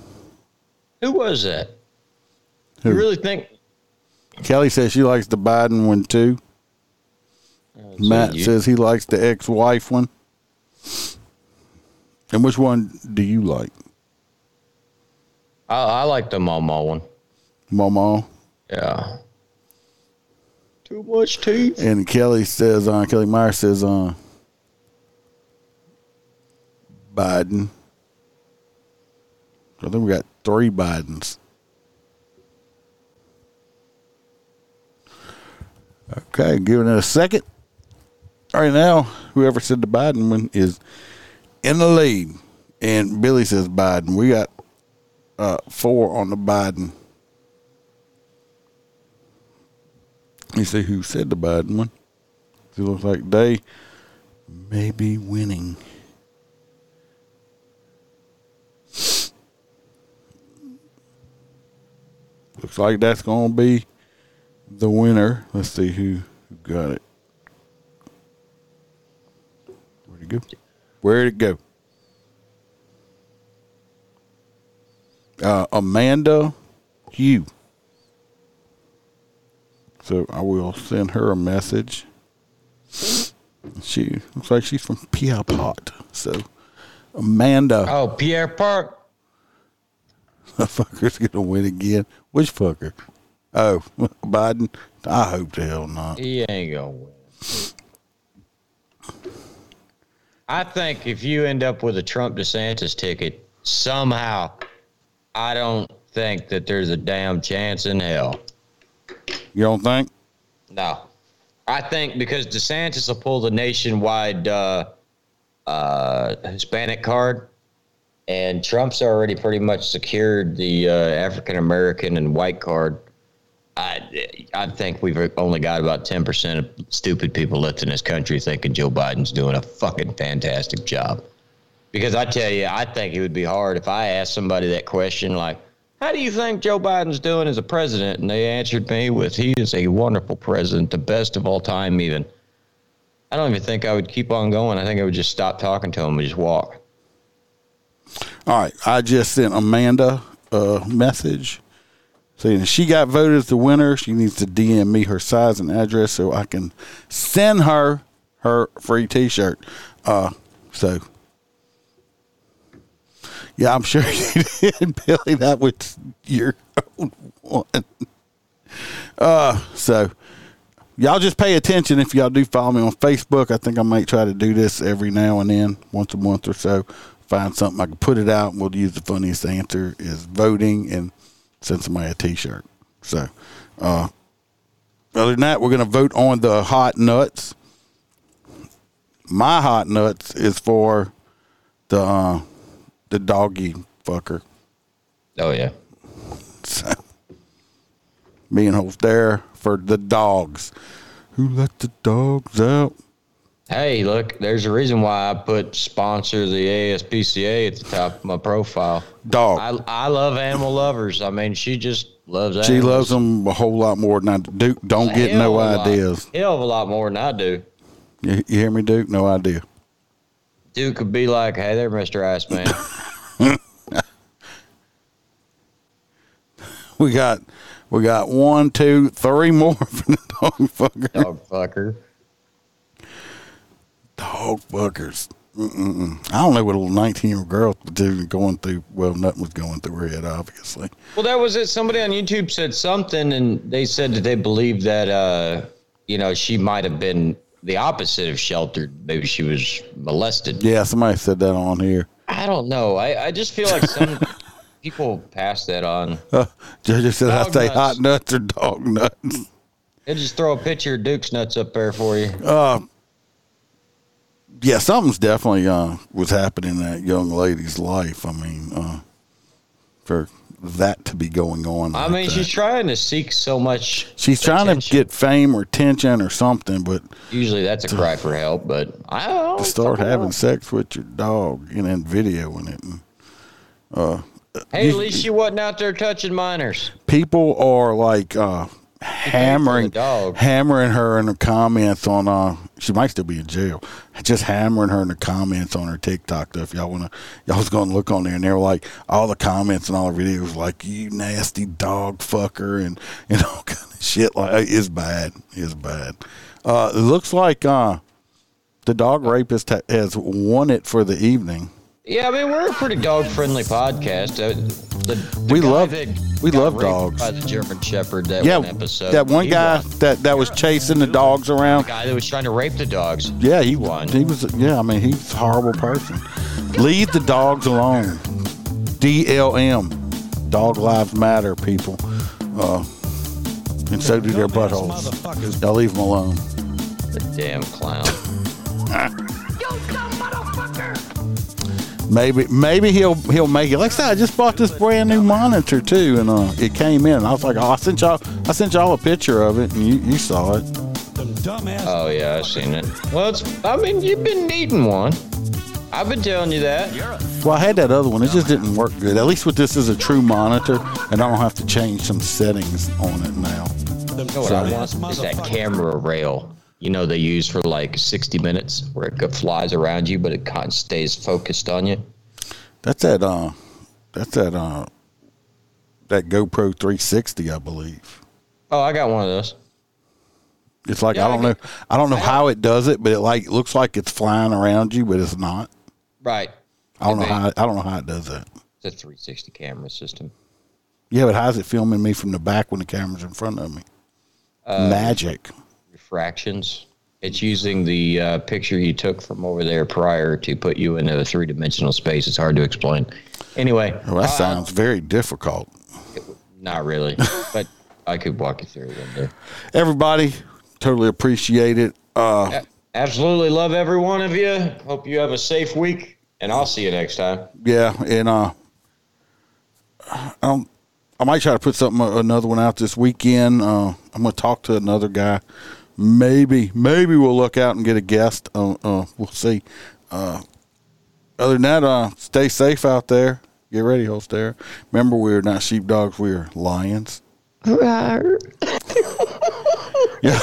Who was that? Who? You really think? Kelly says she likes the Biden one too. Matt says he likes the ex-wife one. And which one do you like, I, I like the Mama one. Mama? Yeah. Too much teeth. And Kelly says, uh, Kelly Meyer says, uh, Biden. I think we got three Bidens. Okay, giving it a second. Right, now whoever said the Biden one is in the lead, and Billy says Biden. We got uh, four on the Biden. Let me see who said the Biden one. It looks like they may be winning. Looks like that's going to be the winner. Let's see who got it. Where'd it go? Where'd it go? Uh, Amanda Hugh. So I will send her a message. She looks like she's from Pierre Pot. So Amanda, Oh, Pierre Park. the fucker's gonna win again. Which fucker? Oh, (laughs) Biden. I hope the hell not. He ain't gonna win. I think if you end up with a Trump DeSantis ticket, somehow, I don't think that there's a damn chance in hell. You don't think? No. I think because DeSantis will pull the nationwide uh, uh, Hispanic card, and Trump's already pretty much secured the uh, African American and white card. I, I think we've only got about 10% of stupid people left in this country thinking Joe Biden's doing a fucking fantastic job. Because I tell you, I think it would be hard if I asked somebody that question, like, how do you think Joe Biden's doing as a president? And they answered me with, he is a wonderful president, the best of all time, even. I don't even think I would keep on going. I think I would just stop talking to him and just walk. All right, I just sent Amanda a message saying she got voted as the winner. She needs to DM me her size and address so I can send her her free T-shirt. Uh, so yeah, I'm sure (laughs) you did, Billy. That was your own one. Uh, so y'all just pay attention if y'all do follow me on Facebook. I think I might try to do this every now and then, once a month or so. Find something I can put it out, and we'll use the funniest answer is voting and send somebody a T-shirt. So, uh, other than that, we're gonna vote on the hot nuts. My hot nuts is for the uh, the doggy fucker. Oh, yeah. So, me and there for the dogs. Who let the dogs out? Hey, look, there's a reason why I put sponsor the ASPCA at the top of my profile. Dog. I, I love animal lovers. I mean, she just loves animals. She loves them a whole lot more than I do. Duke, don't A get no a lot- ideas. Hell of a lot more than I do. You, you hear me, Duke? No idea. Dude could be like, hey there, Mr. Iceman. (laughs) We got we got one, two, three more (laughs) for the dog fucker. Dog fucker. Dog fuckers. Mm-mm-mm. I don't know what a little 19 year old girl was doing going through. Well, nothing was going through her head, obviously. Well, that was it. Somebody on YouTube said something, and they said that they believed that, uh, you know, she might have been the opposite of sheltered. Maybe she was molested. Yeah, somebody said that on here. I don't know. I, I just feel like some (laughs) people pass that on. Uh, (laughs) Judge said I say nuts. hot nuts or dog nuts. They just throw a picture of Duke's nuts up there for you. Uh, yeah, something's definitely uh, was happening in that young lady's life. I mean, uh, for that to be going on. I like mean, that. she's trying to seek so much. she's trying to get fame or attention or something, but Usually that's a cry for help, but I don't to start having sex with your dog and then videoing it. And, uh, Hey, you- at least she wasn't out there touching minors. people are like uh, hammering hammering her in the comments on uh she might still be in jail. Just hammering her in the comments on her tiktok stuff. Y'all wanna y'all was gonna look on there and they were like all the comments and all the videos like you nasty dog fucker and and all (laughs) kind of shit. Like it's bad. It's bad. Uh it looks like uh the dog rapist ha- has won it for the evening Yeah, I mean we're a pretty dog friendly podcast. Uh, the, the We love- that we love dogs. By the German Shepherd that yeah one episode. that one guy won. that that was chasing the dogs around the guy that was trying to rape the dogs. Yeah, he won. He was. Yeah, I mean, he's a horrible person. Leave the dogs alone. DLM, Dog Lives Matter, people. Uh, and so do their buttholes. Y'all leave them alone. The damn clown. (laughs) Maybe, maybe he'll he'll make it. Like I said, I just bought this brand new monitor too, and uh, it came in. I was like, oh, I sent y'all, I sent y'all a picture of it, and you, you saw it. Oh yeah, I've seen it. Well, it's. I mean, you've been needing one. I've been telling you that. Well, I had that other one. It just didn't work good. At least with this is a true monitor, and I don't have to change some settings on it now. You know what I want is that camera rail. You know they use for like 60 minutes, where it flies around you, but it kind of stays focused on you. That's that. Uh, that's that. Uh, that GoPro 360, I believe. Oh, I got one of those. It's like Yeah, I don't I know. I don't know how it does it, but it like looks like it's flying around you, but it's not. Right. I don't know how. I don't know how it does that. It's a 360 camera system. Yeah, but how's it filming me from the back when the camera's in front of me? Uh, Magic. Refractions. It's using the uh, picture you took from over there prior to put you into a three dimensional space. It's hard to explain. Anyway, Well, that uh, sounds very difficult. not really, (laughs) but I could walk you through it one day. Everybody, totally appreciate it. Uh, Absolutely love every one of you. Hope you have a safe week, and I'll see you next time. yeah, and uh, I don't. I might try to put something another one out this weekend. Uh, I'm going to talk to another guy. Maybe, maybe we'll look out and get a guest. Uh, uh, we'll see. Uh, other than that, uh, stay safe out there. Get ready, Holster. Remember, we're not sheepdogs. We're lions. Yeah.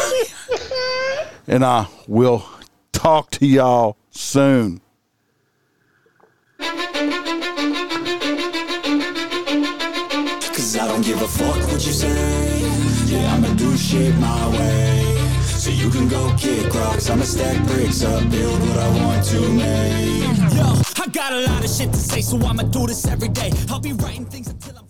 and uh, we'll talk to y'all soon. Cause I don't give a fuck what you say. Yeah, I'ma do shit my way. You can go kick rocks. I'ma stack bricks up, build what I want to make. Yo, I got a lot of shit to say, so I'ma do this every day. I'll be writing things until I'm